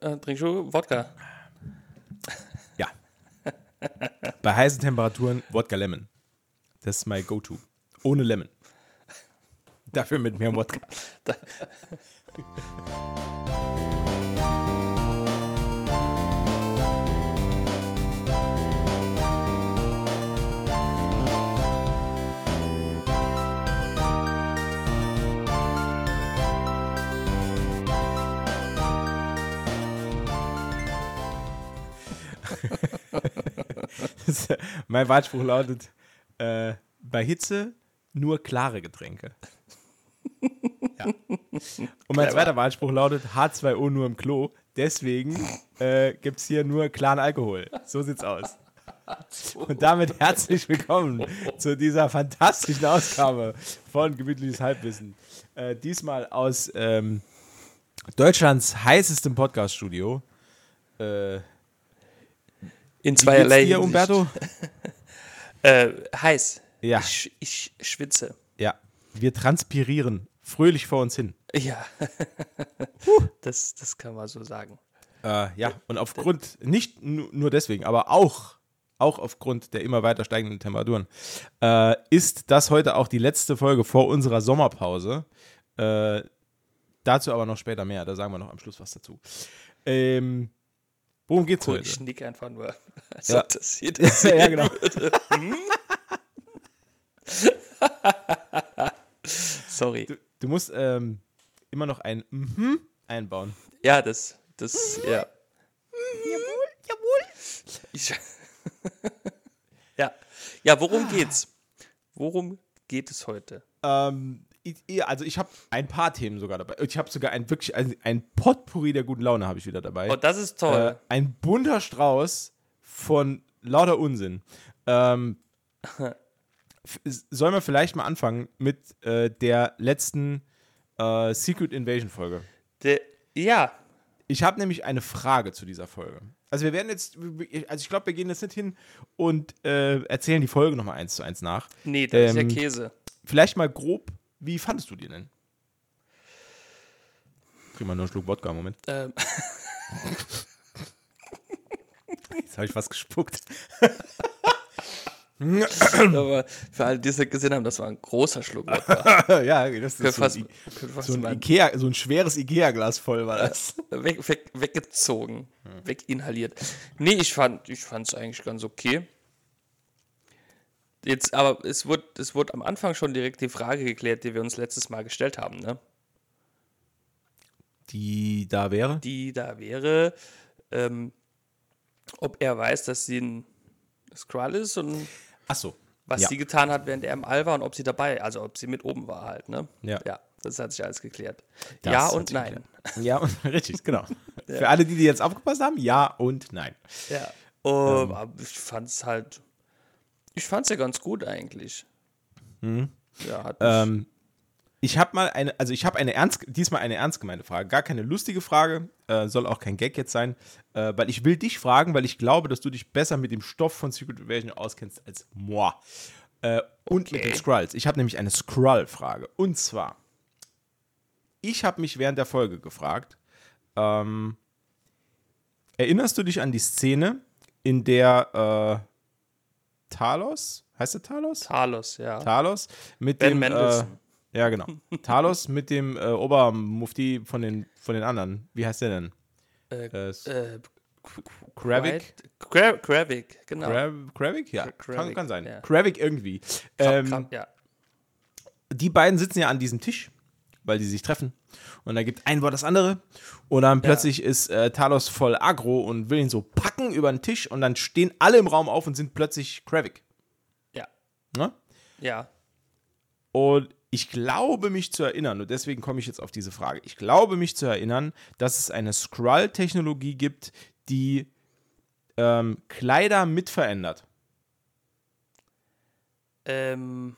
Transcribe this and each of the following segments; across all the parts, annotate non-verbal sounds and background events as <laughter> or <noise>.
Äh, trinkst du Wodka? Ja. Bei heißen Temperaturen Wodka Lemon. Das ist mein Go-To. Ohne Lemon. Dafür mit mehr Wodka. <laughs> <laughs> mein Wahlspruch lautet: äh, bei Hitze nur klare Getränke. ja. Und mein zweiter Wahlspruch lautet: H2O nur im Klo. Deswegen äh, gibt es hier nur klaren Alkohol. So sieht's aus. Und damit herzlich willkommen zu dieser fantastischen Ausgabe von Gemütliches Halbwissen. Äh, diesmal aus ähm, Deutschlands heißestem Podcaststudio. Äh, In zweierlei. Hier, Umberto? <laughs> Äh, heiß. Ja. Ich, ich schwitze. Ja, wir transpirieren fröhlich vor uns hin. Ja. <laughs> das, das kann man so sagen. Äh, ja, und aufgrund, nicht nu- nur deswegen, aber auch, auch aufgrund der immer weiter steigenden Temperaturen, äh, ist das heute auch die letzte Folge vor unserer Sommerpause. Äh, dazu aber noch später mehr, da sagen wir noch am Schluss was dazu. Ähm, worum geht's Cool, heute? ich nick einfach nur. <laughs> als Ja. ob das jeder <laughs> sehen ja, genau. Hm? <laughs> Sorry. Du, du musst ähm, immer noch ein mhm einbauen. Ja, das, das, ja. Jawohl, jawohl. Ich, ja. Ja, worum geht's? Worum geht es heute? Ähm, also ich habe ein paar Themen sogar dabei. Ich habe sogar ein wirklich ein, ein Potpourri der guten Laune habe ich wieder dabei. Oh, das ist äh, toll. ein bunter Strauß von lauter Unsinn. Ähm, sollen wir vielleicht mal anfangen mit äh, der letzten äh, Secret Invasion Folge? Der, ja, Ich habe nämlich eine Frage zu dieser Folge. Also wir werden jetzt, also ich glaube, wir gehen jetzt nicht hin und äh, erzählen die Folge nochmal eins zu eins nach. nee, das Ähm, ist ja Käse. Vielleicht mal grob, wie fandest du die denn? Krieg mal nur einen Schluck Wodka, Moment. Ähm, Jetzt habe ich was gespuckt. aber für alle, die es nicht gesehen haben, das war ein großer Schluck Wodka. <laughs> ja, das ist so, fast, ein, so, ein Ikea, so ein schweres Ikea-Glas voll war das. weg, weg, weggezogen, weginhaliert. Nee, ich fand ich es eigentlich ganz okay. Jetzt, aber es wurde, es wurde am Anfang schon direkt die Frage geklärt, die wir uns letztes Mal gestellt haben, ne? Die da wäre? Die da wäre, ähm, ob er weiß, dass sie ein Skrull ist und Achso. was Ja. sie getan hat, während er im All war und ob sie dabei, also ob sie mit oben war halt, ne? Ja. Ja, das hat sich alles geklärt. Das ja und nein. Ja, <laughs> richtig, genau. Für alle, die, die jetzt aufgepasst haben, ja und nein. Ja. Um, aber ich fand's halt, ich fand's ja ganz gut eigentlich. Ja, hat Ähm, ich habe mal eine, also ich habe eine ernst, diesmal eine ernst gemeinte Frage, gar keine lustige Frage, äh, soll auch kein Gag jetzt sein, äh, weil ich will dich fragen, weil ich glaube, dass du dich besser mit dem Stoff von Secret Invasion auskennst als moi. Äh, und mit den Skrulls. Ich habe nämlich eine Skrull-Frage. Und zwar, ich habe mich während der Folge gefragt, ähm, erinnerst du dich an die Szene, in der äh, Talos, heißt er Talos? Talos, ja. Talos mit Ben dem Mendelsohn. Äh, ja genau. <laughs> Talos mit dem äh, Obermufti von den von den anderen. Wie heißt der denn? Äh, Äh, äh, Kravik? Kra- Kravik, genau. Krav- Kravik? Ja, kann, Kravik, kann sein. ja. Kravik irgendwie. Ähm, Kra- ja. die beiden sitzen ja an diesem Tisch, weil die sich treffen. Und da gibt ein Wort das andere. Und dann plötzlich ist äh, Talos voll aggro und will ihn so packen über den Tisch. Und dann stehen alle im Raum auf und sind plötzlich Kravik. ja. Ne? Ja. Und ich glaube mich zu erinnern, und deswegen komme ich jetzt auf diese Frage, ich glaube mich zu erinnern, dass es eine Skrull-Technologie gibt, die ähm, Kleider mitverändert. Ähm,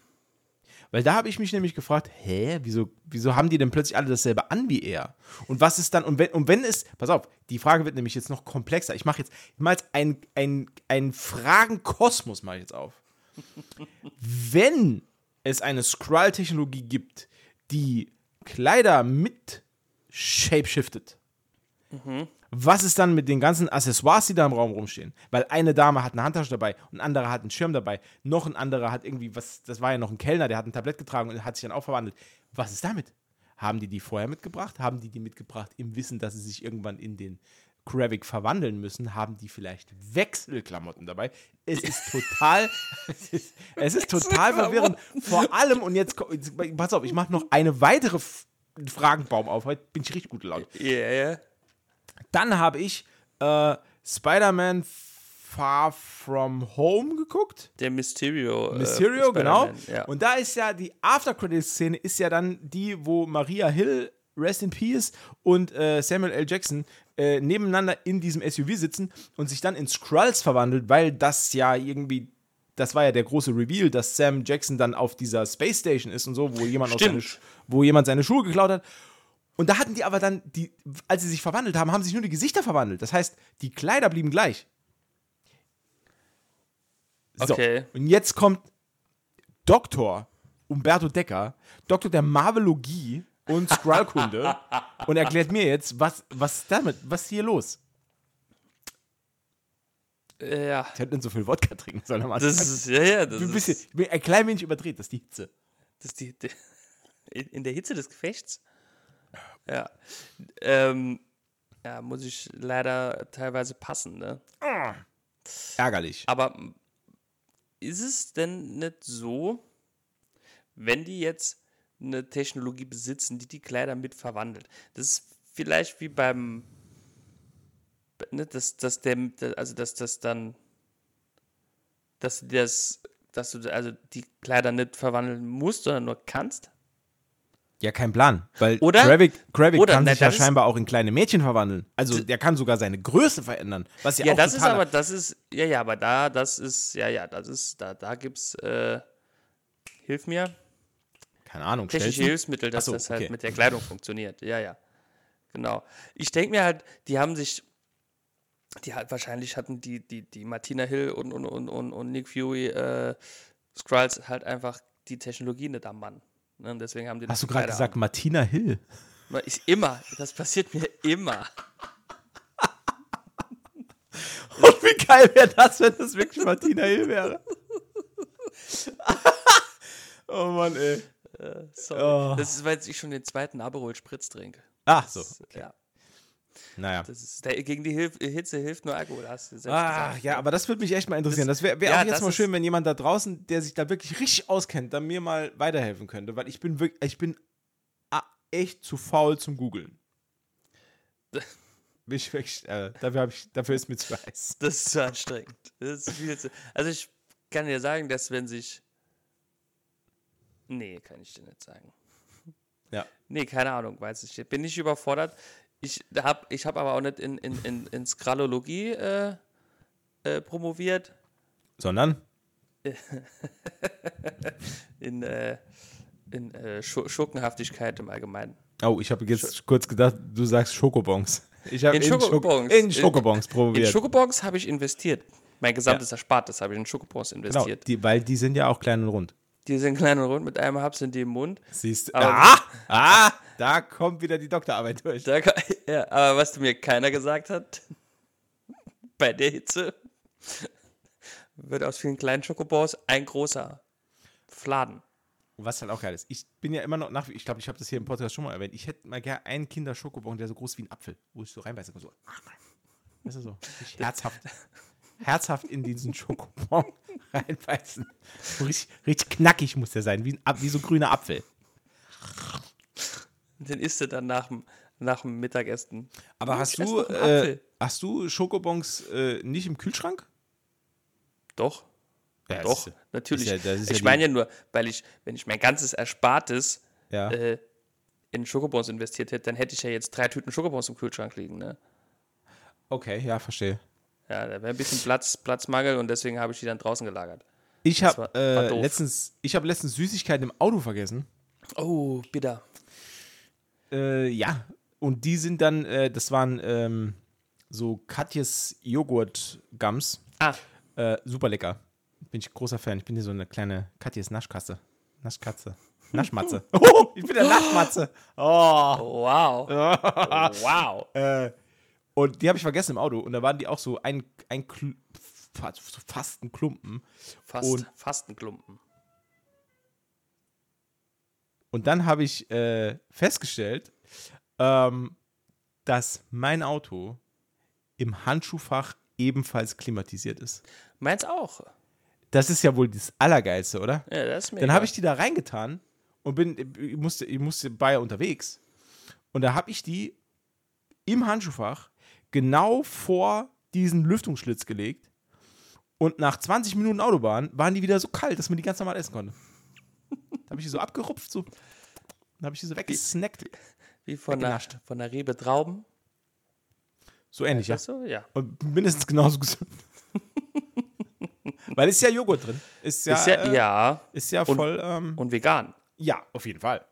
Weil da habe ich mich nämlich gefragt, hä, wieso, wieso haben die denn plötzlich alle dasselbe an wie er? Und was ist dann, und wenn, und wenn es, pass auf, die Frage wird nämlich jetzt noch komplexer. Ich mache jetzt mal ein, ein, ein Fragenkosmos mache ich jetzt auf. <laughs> wenn es eine Skrull-Technologie gibt, die Kleider mit shapeshiftet, Was ist dann mit den ganzen Accessoires, die da im Raum rumstehen? Weil eine Dame hat eine Handtasche dabei, ein anderer hat einen Schirm dabei, noch ein anderer hat irgendwie, was, das war ja noch ein Kellner, der hat ein Tablett getragen und hat sich dann auch verwandelt. Was ist damit? Haben die die vorher mitgebracht? Haben die die mitgebracht im Wissen, dass sie sich irgendwann in den Kravik verwandeln müssen? Haben die vielleicht Wechselklamotten dabei? Es ist total, <laughs> es ist, es ist total verwirrend. Vor allem, und jetzt, pass auf, ich mache noch eine weitere Fragenbaum auf. Heute bin ich richtig gut laut. Ja, ja. Dann habe ich äh, Spider-Man Far From Home geguckt. Der Mysterio. Mysterio, äh, genau. Ja. Und da ist ja die After-Credit-Szene ist ja dann die, wo Maria Hill, Rest in Peace, und äh, Samuel L. Jackson äh, nebeneinander in diesem SUV sitzen und sich dann in Skrulls verwandelt, weil das ja irgendwie, das war ja der große Reveal, dass Sam Jackson dann auf dieser Space Station ist und so, wo jemand, seine, wo jemand seine Schuhe geklaut hat. Und da hatten die aber dann, die, als sie sich verwandelt haben, haben sich nur die Gesichter verwandelt. Das heißt, die Kleider blieben gleich. So, Okay. und jetzt kommt Dr. Umberto Decker, Doktor der Marvelogie und Skrullkunde <laughs> und erklärt mir jetzt, was, was damit, was ist hier los? Äh, ja. Ich hätte nicht so viel Wodka trinken sollen am Das Anfang. ist, ja, ja, das ein, bisschen, ist, ich bin ein klein wenig überdreht, das ist die Hitze. das ist die, die, <laughs> in der Hitze des Gefechts. Ja. Ähm, ja, muss ich leider teilweise passen, ne? Ärgerlich. Aber ist es denn nicht so, wenn die jetzt eine Technologie besitzen, die die Kleider mit verwandelt? Das ist vielleicht wie beim, ne, dass, dass der, also dass das dann, dass du das, dass du also die Kleider nicht verwandeln musst, sondern nur kannst? Ja, kein Plan. Weil Oder- Kravik, Kravik oder, kann na, sich ja scheinbar auch in kleine Mädchen verwandeln. Also der kann sogar seine Größe verändern. Was ja, Ja, auch das ist aber, das ist, ja, ja, aber da, das ist, ja, ja, das ist, da, da gibt's, äh, hilf mir, Keine Ahnung. technische? Hilfsmittel, dass so, das halt okay. mit der Kleidung funktioniert. Ja, ja. Genau. Ich denke mir halt, die haben sich, die halt wahrscheinlich hatten die, die, die Martina Hill und, und, und, und, und Nick Fury, äh, Skrulls halt einfach die Technologie nicht am Mann. Ne? Deswegen haben die Hast du gerade gesagt, Martina Hill? Ich, immer. Das passiert mir immer. <laughs> Und wie geil wäre das, wenn das wirklich Martina Hill wäre? <laughs> oh Mann, ey. Sorry. Oh. Das ist, weil ich schon den zweiten Aperol Spritz trinke. Ach so. Das, Ja. Naja. Das ist, der, gegen die Hilf Hitze hilft nur Alkohol, hast du selbst Ah, gesagt. ja, aber das würde mich echt mal interessieren. Das, wäre wär ja, auch jetzt das mal schön, wenn jemand da draußen, der sich da wirklich richtig auskennt, dann mir mal weiterhelfen könnte, weil ich bin wirklich, ich bin echt zu faul zum Googeln. <laughs> Bin ich wirklich, äh, dafür, ich, dafür ist mir zu heiß. <laughs> Das ist zu anstrengend. Das ist viel zu. Also ich kann dir sagen, dass wenn sich. Nee, kann ich dir nicht sagen. Ja. Nee, keine Ahnung, weiß ich. nicht. Bin nicht überfordert. Ich habe ich hab aber auch nicht in, in, in, in Skralologie äh, äh, promoviert. Sondern? <laughs> In, äh, in äh, Schu- Schurkenhaftigkeit im Allgemeinen. Oh, ich habe jetzt kurz gedacht, du sagst Schokobons. Ich habe In in, Schoko Schokobons. in Schokobons In probiert. Schokobons habe ich investiert. Mein gesamtes Erspartes habe ich in Schokobons genau, investiert. die, weil die sind ja auch klein und rund. Die sind klein und rund, mit einem Hub sind die im Mund. Siehst du? Ah, ah, da kommt wieder die Doktorarbeit durch. Da, <laughs> ja, aber was mir keiner gesagt hat, <laughs> bei der Hitze wird aus vielen kleinen Schokobons ein großer Fladen. Was halt auch geil ist. Ich bin ja immer noch nach, ich glaube, ich habe das hier im Podcast schon mal erwähnt. Ich hätte mal gerne einen Kinder-Schokobon, der so groß wie ein Apfel, wo ich so reinbeißen kann. So. Weißt du so? Richtig <laughs> herzhaft. Herzhaft in diesen Schokobon <laughs> reinbeißen. Richtig, richtig knackig muss der sein, wie, ein, wie so ein grüner Apfel. Den isst du dann nach dem, nach dem Mittagessen. Aber Oh, hast du, äh, hast du Schokobons äh, nicht im Kühlschrank? Doch, Ja, doch, natürlich. ja- das ist ja ich die- meine ja nur, weil ich, wenn ich mein ganzes Erspartes Ja. äh, in Schokobons investiert hätte, dann hätte ich ja jetzt drei Tüten Schokobons im Kühlschrank liegen. Ne? Okay, ja, verstehe. Ja, da wäre ein bisschen Platz, Platzmangel und deswegen habe ich die dann draußen gelagert. Ich habe äh, letztens, ich habe letztens Süßigkeiten im Auto vergessen. Oh, bitter. Äh, ja, und die sind dann, äh, das waren ähm, so Katjes Joghurt-Gums. Ah, Äh, super lecker. Bin ich großer Fan. Ich bin hier so eine kleine Katjes Naschkasse. Naschkatze. <laughs> Naschmatze. <laughs> Oh, ich bin der Naschmatze. Oh. wow. <laughs> wow. Äh, Und die habe ich vergessen im Auto. Und da waren die auch so ein, ein Kl fast, ein Klumpen. Fast, Und- fast ein Klumpen. Und dann habe ich äh, festgestellt, ähm, dass mein Auto im Handschuhfach ebenfalls klimatisiert ist. Meins auch. Das ist ja wohl das Allergeilste, oder? Ja, das ist mir Dann habe ich die da reingetan und bin, ich musste, ich musste bei ihr unterwegs. Und da habe ich die im Handschuhfach genau vor diesen Lüftungsschlitz gelegt. Und nach 20 Minuten Autobahn waren die wieder so kalt, dass man die ganz normal essen konnte. Da habe ich die so abgerupft, so. Dann habe ich die so weggesnackt. Wie von einer, von einer Rebe Trauben. So ähnlich, ja. So? Ja. Und mindestens genauso gesund. Weil ist ja Joghurt drin. Ist ja, ist ja, äh, ja. Ist ja Und- voll. Ähm, Und vegan. ja, auf jeden Fall.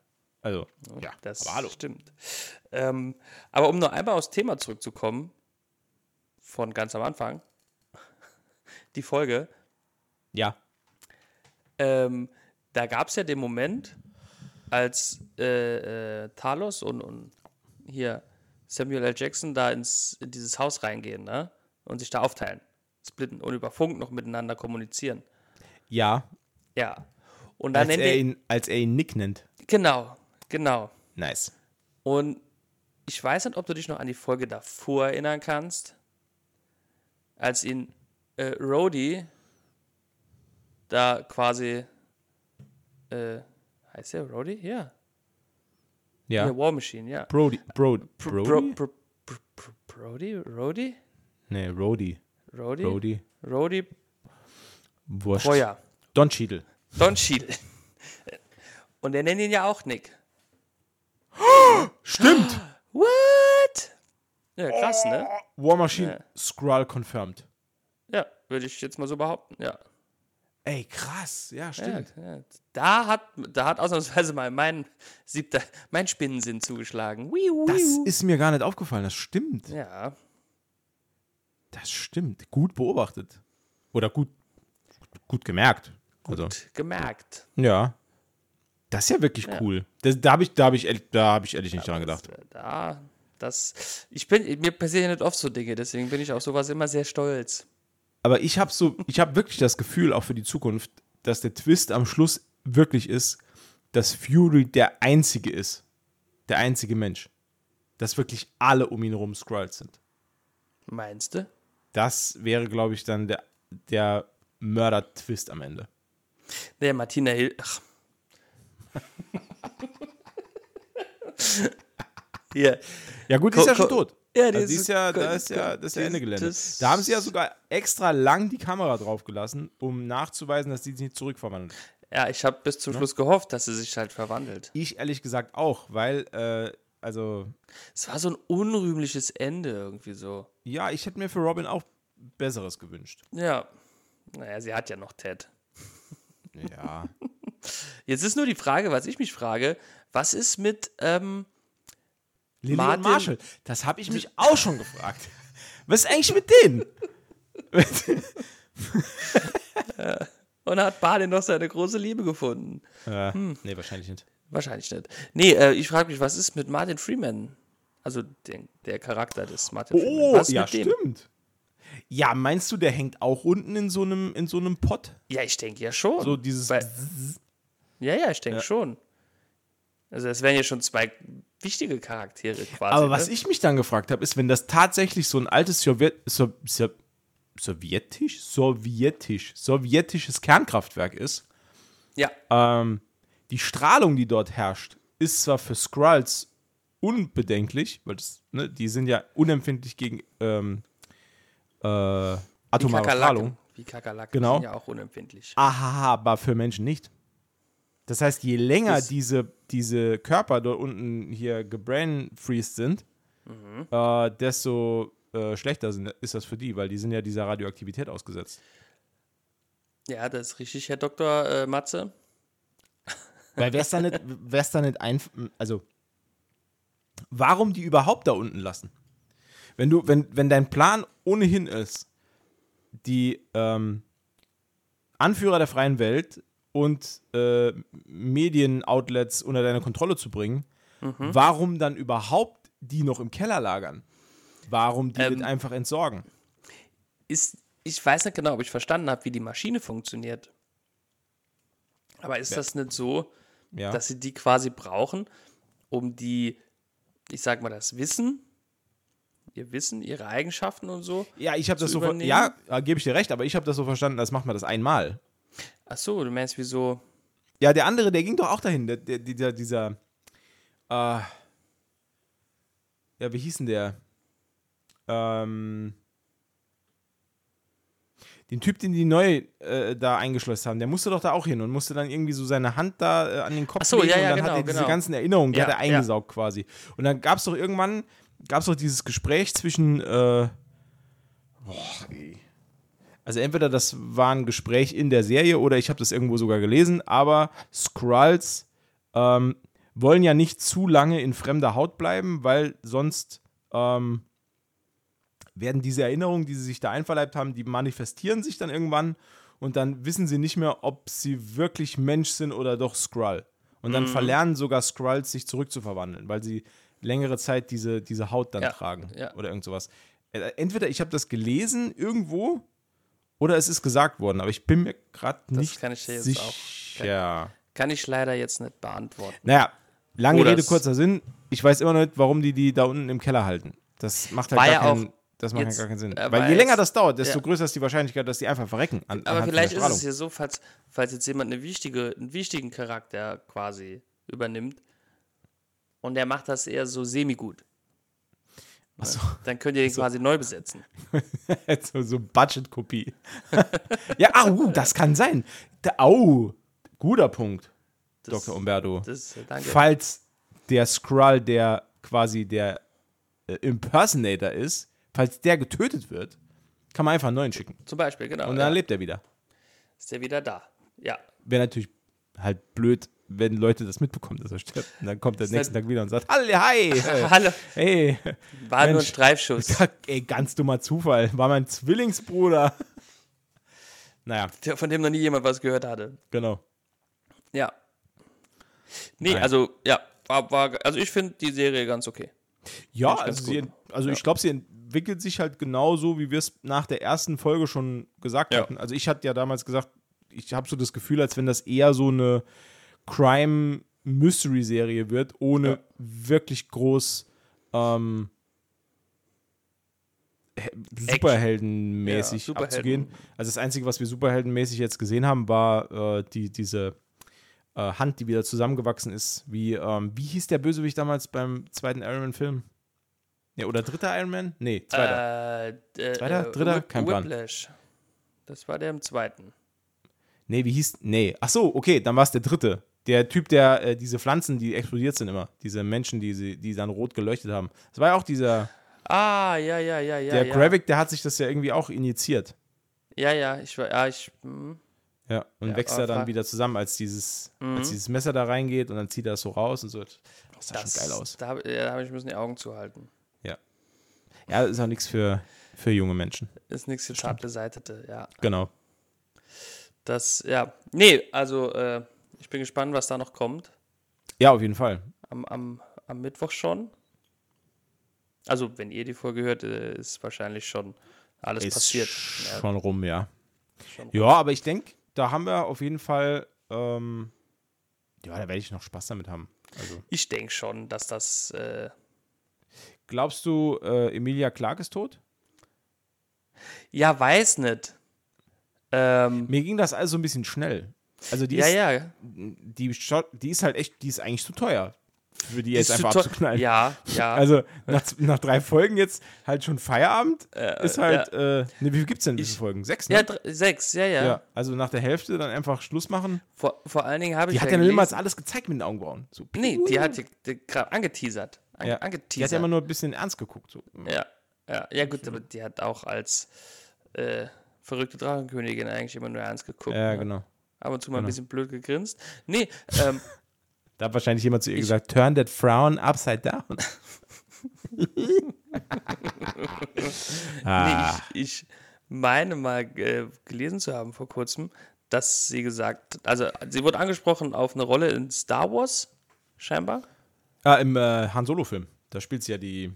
Also, ja. Das aber stimmt. Ähm, aber um noch einmal aufs Thema zurückzukommen, von ganz am Anfang, <laughs> die Folge, Ja. ähm, da gab es ja den Moment, als äh, äh, Talos und, und hier Samuel L. Jackson da ins, in dieses Haus reingehen ne? und sich da aufteilen, splitten und über Funk noch miteinander kommunizieren. Ja. Ja. Und dann Als nennt er, er ihn, als er ihn Nick nennt. Genau, genau. Nice. Und ich weiß nicht, ob du dich noch an die Folge davor erinnern kannst, als ihn äh, Rhodey da quasi, äh, heißt der Rhodey? Ja. Ja. Ja, War Machine, ja. Brody. Bro, Bro, Brody? Bro, Bro, Bro, Brody? Rhodey? nee, Rody. Rhodey? Brody. Rhodey Wurscht. Breuer. Don Cheadle. Don Cheadle. <laughs> Und der nennt ihn ja auch Nick. Stimmt. What? Ja, krass, ne? War Machine Ja. Skrull confirmed. Ja, würde ich jetzt mal so behaupten, ja. Ey, krass. Ja, stimmt. Ja, ja. Da hat, da hat ausnahmsweise mal mein siebter, mein Spinnensinn zugeschlagen. Das ist mir gar nicht aufgefallen. Das stimmt. ja, Das stimmt. Gut beobachtet. Oder gut, gut gemerkt. Also, gut gemerkt. ja. Das ist ja wirklich Ja. cool. Das, da habe ich, da hab ich, da hab ich ehrlich nicht dran gedacht. Da, das, ich bin, mir passieren ja nicht oft so Dinge, deswegen bin ich auf sowas immer sehr stolz. Aber ich habe so, ich habe wirklich das Gefühl, auch für die Zukunft, dass der Twist am Schluss wirklich ist, dass Fury der einzige ist. Der einzige Mensch. Dass wirklich alle um ihn herum Skrulls sind. Meinst du? Das wäre, glaube ich, dann der, der Mörder-Twist am Ende. Der Martina Hill. Ach. Hier. Ja, gut, die ist ja schon tot. Ja, die also die ist- ja, da ist ja, das ist ja die- Ende Gelände. Da haben sie ja sogar extra lang die Kamera drauf gelassen, um nachzuweisen, dass sie sich nicht zurückverwandelt. Ja, ich habe bis zum Schluss gehofft, dass sie sich halt verwandelt. Ich ehrlich gesagt auch, weil, äh, also, Es war so ein unrühmliches Ende irgendwie so. ja, ich hätte mir für Robin auch Besseres gewünscht. Ja. Naja, sie hat ja noch Ted. Ja. <laughs> Jetzt ist nur die Frage, was ich mich frage, was ist mit, ähm, Lily Martin- und Marshall, das habe ich mich auch schon gefragt. Was ist eigentlich mit denen? <laughs> und hat Barney noch seine große Liebe gefunden? äh, Nee, wahrscheinlich nicht. Wahrscheinlich nicht. Nee, äh, ich frage mich, was ist mit Martin Freeman? Also den, der Charakter des Martin Freeman. Oh, Was ist ja, stimmt. Ja, meinst du, der hängt auch unten in so einem, in so einem Pott? Ja, ich denke ja schon. So dieses. Weil- Ja, ja, ich denke schon. Also es wären ja schon zwei wichtige Charaktere quasi. Aber was ne? ich mich dann gefragt habe, ist, wenn das tatsächlich so ein altes Sowjet, so, so, sowjetisch, sowjetisch, sowjetisches Kernkraftwerk ist, Ja, ähm, die Strahlung, die dort herrscht, ist zwar für Skrulls unbedenklich, weil das, ne, die sind ja unempfindlich gegen ähm, äh, wie atomare Kakerlaken. Strahlung, Wie Kakerlaken Genau. sind ja auch unempfindlich. aha, aber für Menschen nicht. Das heißt, je länger Das- diese, diese Körper dort unten hier gebrainfreezed sind, Mhm. äh, desto äh, schlechter sind, ist das für die, weil die sind ja dieser Radioaktivität ausgesetzt. Ja, das ist richtig, Herr Dr. Äh, Matze. Weil wär's da nicht, wär's da nicht einfach, also warum die überhaupt da unten lassen? Wenn du, wenn, wenn dein Plan ohnehin ist, die ähm, Anführer der freien Welt und äh, Medienoutlets unter deine Kontrolle zu bringen, warum dann überhaupt die noch im Keller lagern? Warum die Ähm, nicht einfach entsorgen? Ist, ich weiß nicht genau, ob ich verstanden habe, wie die Maschine funktioniert. Aber ist das nicht so, Ja. dass sie die quasi brauchen, um die, ich sag mal, das Wissen, ihr Wissen, ihre Eigenschaften und so? ja, ich habe das so? Ja, gebe ich dir recht, aber ich habe das so verstanden, als macht man das einmal. Ach so, du meinst, wieso? Ja, der andere, der ging doch auch dahin. Der, der, dieser, dieser, äh, ja, wie hieß denn der? Ähm, den Typ, den die neu äh, da eingeschleust haben, der musste doch da auch hin und musste dann irgendwie so seine Hand da äh, an den Kopf Ach so, legen ja, und ja, dann hat genau, er diese genau. ganzen Erinnerungen, die Ja, hat er ja. eingesaugt quasi. Und dann gab es doch irgendwann, gab es doch dieses Gespräch zwischen, äh, boah, ey. Also entweder das war ein Gespräch in der Serie oder ich habe das irgendwo sogar gelesen, aber Skrulls ähm, wollen ja nicht zu lange in fremder Haut bleiben, weil sonst ähm, werden diese Erinnerungen, die sie sich da einverleibt haben, die manifestieren sich dann irgendwann und dann wissen sie nicht mehr, ob sie wirklich Mensch sind oder doch Skrull. Und Mhm. dann verlernen sogar Skrulls, sich zurückzuverwandeln, weil sie längere Zeit diese, diese Haut dann Ja, tragen ja. oder irgend sowas. Äh, Entweder ich habe das gelesen irgendwo oder es ist gesagt worden, aber ich bin mir gerade nicht kann ich dir jetzt sicher. Kann ich leider jetzt nicht beantworten. Naja, lange Oder Rede, kurzer Sinn. Ich weiß immer noch nicht, warum die die da unten im Keller halten. Das macht halt gar, ja keinen, auch das macht ja jetzt- gar keinen Sinn. äh, Weil je länger das dauert, desto ja. größer ist die Wahrscheinlichkeit, dass die einfach verrecken. An, Aber vielleicht ist es ja so, falls, falls jetzt jemand eine wichtige, einen wichtigen Charakter quasi übernimmt und der macht das eher so semi-gut. Achso, Dann könnt ihr ihn quasi neu besetzen. <laughs> so, so Budget-Kopie. <laughs> ja, au, das kann sein. Da, au, guter Punkt, Das, Dr. Umberto. Das, danke. Falls der Skrull, der quasi der äh, Impersonator ist, falls der getötet wird, kann man einfach einen neuen schicken. Zum Beispiel, genau. Und dann ja. lebt er wieder. Ist er wieder da. Ja. wäre natürlich halt blöd, wenn Leute das mitbekommen, dass er stirbt. Und dann kommt er nächsten Tag wieder und sagt, Hallo, hi, <laughs> Hallo. hey, War nur ein Mensch. Streifschuss, ey, ganz dummer Zufall, war mein Zwillingsbruder. Naja, von dem noch nie jemand was gehört hatte. genau. Ja. Nee, Naja. also, ja. War, war, also ich finde die Serie ganz okay. Ja, ganz also, sie, also ich glaube, sie entwickelt sich halt genauso, wie wir es nach der ersten Folge schon gesagt Ja. hatten. Also ich hatte ja damals gesagt, ich habe so das Gefühl, als wenn das eher so eine Crime-Mystery-Serie wird, ohne Ja. wirklich groß ähm, he- superheldenmäßig Ja, Superhelden. abzugehen. Also das Einzige, was wir superheldenmäßig jetzt gesehen haben, war äh, die, diese äh, Hand, die wieder zusammengewachsen ist. Wie, ähm, wie hieß der Bösewicht damals beim zweiten Iron Man-Film? Ja, oder dritter Iron Man? Nee, zweiter. Äh, äh, Zweiter? äh, Dritter? Kein Plan. Whiplash. Das war der im zweiten. Nee, wie hieß. Nee. Ach so, okay, dann war es der dritte. Der Typ, der äh, diese Pflanzen, die explodiert sind immer. Diese Menschen, die, sie, die dann rot geleuchtet haben. Das war ja auch dieser. Ah, ja, ja, ja, ja. der ja. Gravik, der hat sich das ja irgendwie auch injiziert. Ja, ja, ich war, ja, ich, hm. Ja, und Ja, wächst er dann wieder zusammen, als dieses, Mhm. als dieses Messer da reingeht und dann zieht er es so raus und so. Das sah das, schon geil aus. Da habe ja, hab ich müssen die Augen zuhalten. Ja, ist auch nichts für, für junge Menschen. Ist nichts für zart beseitete, ja. Genau. Das, ja. Nee, also, äh, ich bin gespannt, was da noch kommt. Ja, auf jeden Fall. Am, am, am Mittwoch schon. Also, wenn ihr die Folge hört, äh, ist wahrscheinlich schon alles Ist passiert. schon rum, ja. schon Ja, aber ich denke, da haben wir auf jeden Fall, ähm, ja, da werde ich noch Spaß damit haben. Also, Ich denke schon, dass das, äh, glaubst du, äh, Emilia Clarke ist tot? ja, weiß nicht. Ähm, Mir ging das also ein bisschen schnell. Also die ja, ist, ja. Die, die ist halt echt, die ist eigentlich zu teuer, für die jetzt einfach abzuknallen. Ja, ja. <laughs> Also nach, nach drei Folgen jetzt halt schon Feierabend Äh, ist halt, äh, ne, wie viel gibt's denn, wie viele Ich- Folgen? Sechs, ne? ja, sechs, ja, ja. Ja, also nach der Hälfte dann einfach Schluss machen. Vor, vor allen Dingen habe ich Die hat ja ja niemals alles gezeigt mit den Augenbrauen. So, Nee, die hat gerade angeteasert. An, ja. Die hat angeteasert. ja immer nur ein bisschen ernst geguckt. So. ja, ja, ja, gut, aber die hat auch als äh, verrückte Drachenkönigin eigentlich immer nur ernst geguckt. Ja, ne? genau. Ab und zu mal ein Genau. bisschen blöd gegrinst. Nee, ähm, <laughs> Da hat wahrscheinlich jemand zu ihr Ich- gesagt, turn that frown upside down. <laughs> <laughs> ah, nee ich, ich meine mal äh, gelesen zu haben vor kurzem, dass sie gesagt, also sie wurde angesprochen auf eine Rolle in Star Wars, scheinbar. ah, im äh, Han Solo-Film. Da spielt sie ja die,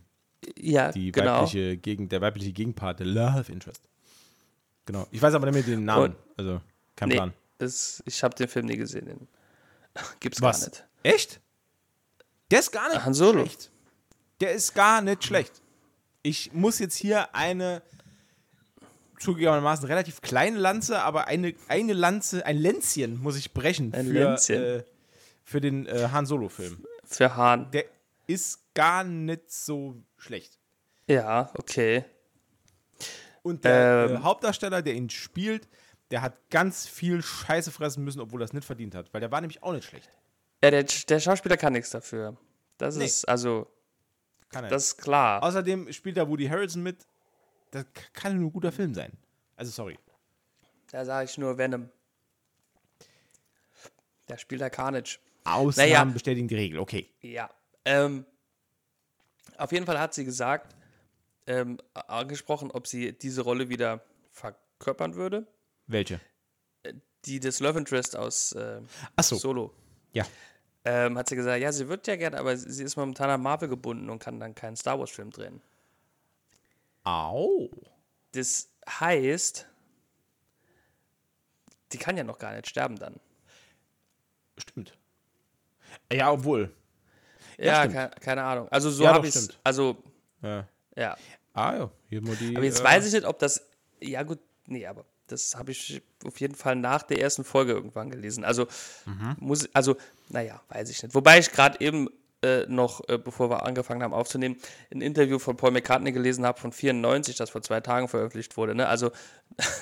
Ja, die genau. weibliche Gegen, der weibliche Gegenpart, der Love Interest. Genau. Ich weiß aber nicht mehr den Namen. Und- also, kein Nee, Plan. Das, ich habe den Film nie gesehen. Den <laughs> gibt's Was? gar nicht. Echt? Der ist gar nicht Han Solo. schlecht. Der ist gar nicht schlecht. Ich muss jetzt hier eine zugegebenermaßen relativ kleine Lanze, aber eine, eine Lanze, ein Länzchen muss ich brechen Ein für, äh, für den äh, Han Solo-Film. Für Han. Der ist gar nicht so schlecht. Ja, okay. Und der Ähm. äh, Hauptdarsteller, der ihn spielt, der hat ganz viel Scheiße fressen müssen, obwohl er es nicht verdient hat, weil der war nämlich auch nicht schlecht. Ja, der, der Schauspieler kann nichts dafür. Das Nee. ist, also, Kann er. das ist klar. Außerdem spielt da Woody Harrelson mit. Das kann nur ein guter Film sein. Also sorry. Da sage ich nur Venom. Da spielt der Carnage. Ausnahmen Naja. bestätigen die Regel. Okay. Ja. Ähm, auf jeden Fall hat sie gesagt, ähm, angesprochen, ob sie diese Rolle wieder verkörpern würde. Welche? Die des Love Interest aus äh, so. Solo. Ja. Ähm, hat sie gesagt, ja, sie wird ja gerne, aber sie ist momentan an Marvel gebunden und kann dann keinen Star Wars-Film drehen. Au. Das heißt, die kann ja noch gar nicht sterben dann. Stimmt. Ja, obwohl. Ja, stimmt. keine, keine Ahnung. Also so Ja, habe ich. Also, Ja. ja. Ah ja, hier mal die. Aber jetzt äh, weiß ich nicht, ob das. Ja, gut, nee, aber das habe ich auf jeden Fall nach der ersten Folge irgendwann gelesen. Also, Mhm. muss, also, naja, weiß ich nicht. Wobei ich gerade eben äh, noch, äh, bevor wir angefangen haben aufzunehmen, ein Interview von Paul McCartney gelesen habe von 94, das vor zwei Tagen veröffentlicht wurde. Ne? Also, <laughs>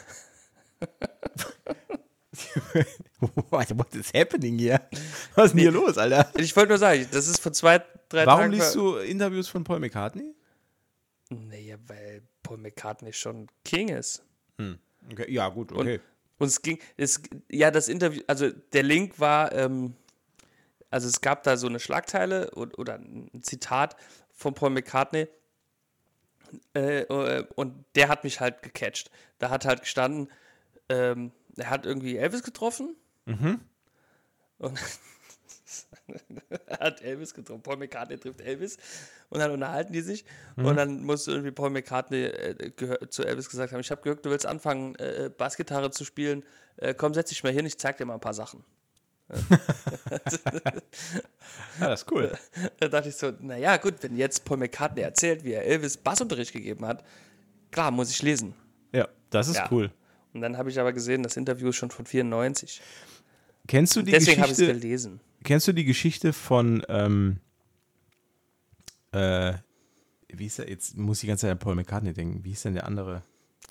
What, is happening hier? Was ist denn hier los, Alter? ich wollte nur sagen, das ist vor zwei, drei Warum Tagen. liest ver- du Interviews von Paul McCartney? Naja, weil Paul McCartney schon King ist. Okay. Ja, gut, okay. Und es ging, es, ja, das Interview, also der Link war, ähm, also es gab da so eine Schlagzeile oder, oder ein Zitat von Paul McCartney äh, äh, und der hat mich halt gecatcht. Da hat halt gestanden, ähm, er hat irgendwie Elvis getroffen und er <laughs> <laughs> hat Elvis getroffen. Paul McCartney trifft Elvis und dann unterhalten die sich und dann muss irgendwie Paul McCartney äh, zu Elvis gesagt haben, ich habe gehört, du willst anfangen, äh, Bassgitarre zu spielen. Äh, komm, setz dich mal hin, ich zeig dir mal ein paar Sachen. <laughs> Ja, das ist cool. <laughs> Da dachte ich so, naja, gut, wenn jetzt Paul McCartney erzählt, wie er Elvis Bassunterricht gegeben hat, klar, muss ich lesen. Ja, das ist Ja. cool. Und dann habe ich aber gesehen, das Interview ist schon von 94. Kennst du die Deswegen habe ich es Geschichte? gelesen. Kennst du die Geschichte von, ähm, äh, wie ist er, jetzt muss ich die ganze Zeit an Paul McCartney denken, wie ist denn der andere?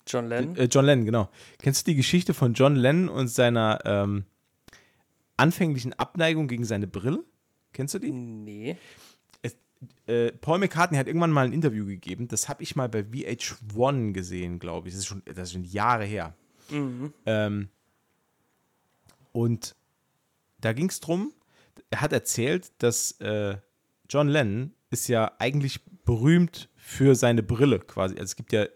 John Lennon? Äh, John Lennon, genau. Kennst du die Geschichte von John Lennon und seiner ähm, anfänglichen Abneigung gegen seine Brille? Kennst du die? nee. Äh, Paul McCartney hat irgendwann mal ein Interview gegeben, das habe ich mal bei VH1 gesehen, glaube ich. Das ist schon, das ist schon Jahre her. Ähm, und da ging es drum, er hat erzählt, dass äh, John Lennon ist ja eigentlich berühmt für seine Brille quasi. Also es gibt ja äh,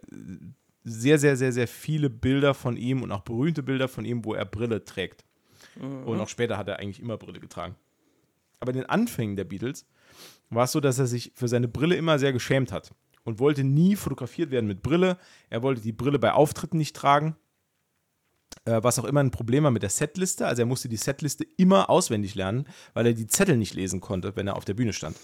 sehr, sehr, sehr, sehr viele Bilder von ihm und auch berühmte Bilder von ihm, wo er Brille trägt. Und auch später hat er eigentlich immer Brille getragen. Aber in den Anfängen der Beatles war es so, dass er sich für seine Brille immer sehr geschämt hat und wollte nie fotografiert werden mit Brille. Er wollte die Brille bei Auftritten nicht tragen, äh, was auch immer ein Problem war mit der Setliste. Also er musste die Setliste immer auswendig lernen, weil er die Zettel nicht lesen konnte, wenn er auf der Bühne stand.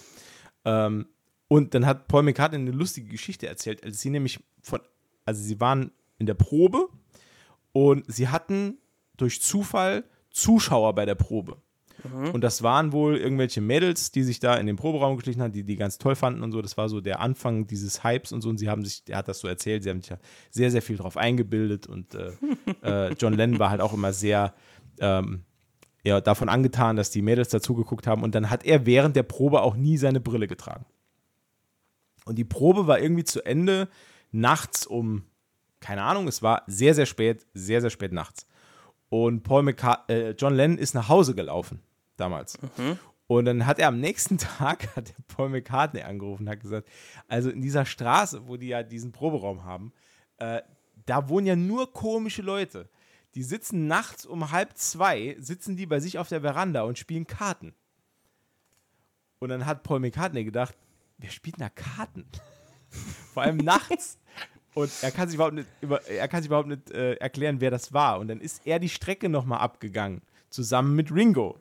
Ähm, und dann hat Paul McCartney eine lustige Geschichte erzählt, als sie nämlich von, also sie waren in der Probe und sie hatten durch Zufall Zuschauer bei der Probe. Und das waren wohl irgendwelche Mädels, die sich da in den Proberaum geschlichen haben, die die ganz toll fanden und so. Das war so der Anfang dieses Hypes und so. Und sie haben sich, er hat das so erzählt, sie haben sich ja sehr, sehr viel drauf eingebildet. Und äh, <laughs> äh, John Lennon war halt auch immer sehr ähm, ja, davon angetan, dass die Mädels dazugeguckt haben. Und dann hat er während der Probe auch nie seine Brille getragen. Und die Probe war irgendwie zu Ende nachts um, keine Ahnung, es war sehr, sehr spät, sehr, sehr spät nachts. Und Paul McCart äh, John Lennon ist nach Hause gelaufen damals. Und dann hat er am nächsten <laughs> Tag, hat der Paul McCartney angerufen und hat gesagt, also in dieser Straße, wo die ja diesen Proberaum haben, äh, da wohnen ja nur komische Leute. Die sitzen nachts um halb zwei, sitzen die bei sich auf der Veranda und spielen Karten. Und dann hat Paul McCartney gedacht, wer spielt da Karten? <laughs> Vor allem nachts. Und er kann sich überhaupt nicht, über, er kann sich überhaupt nicht äh, erklären, wer das war. Und dann ist er die Strecke nochmal abgegangen, zusammen mit Ringo.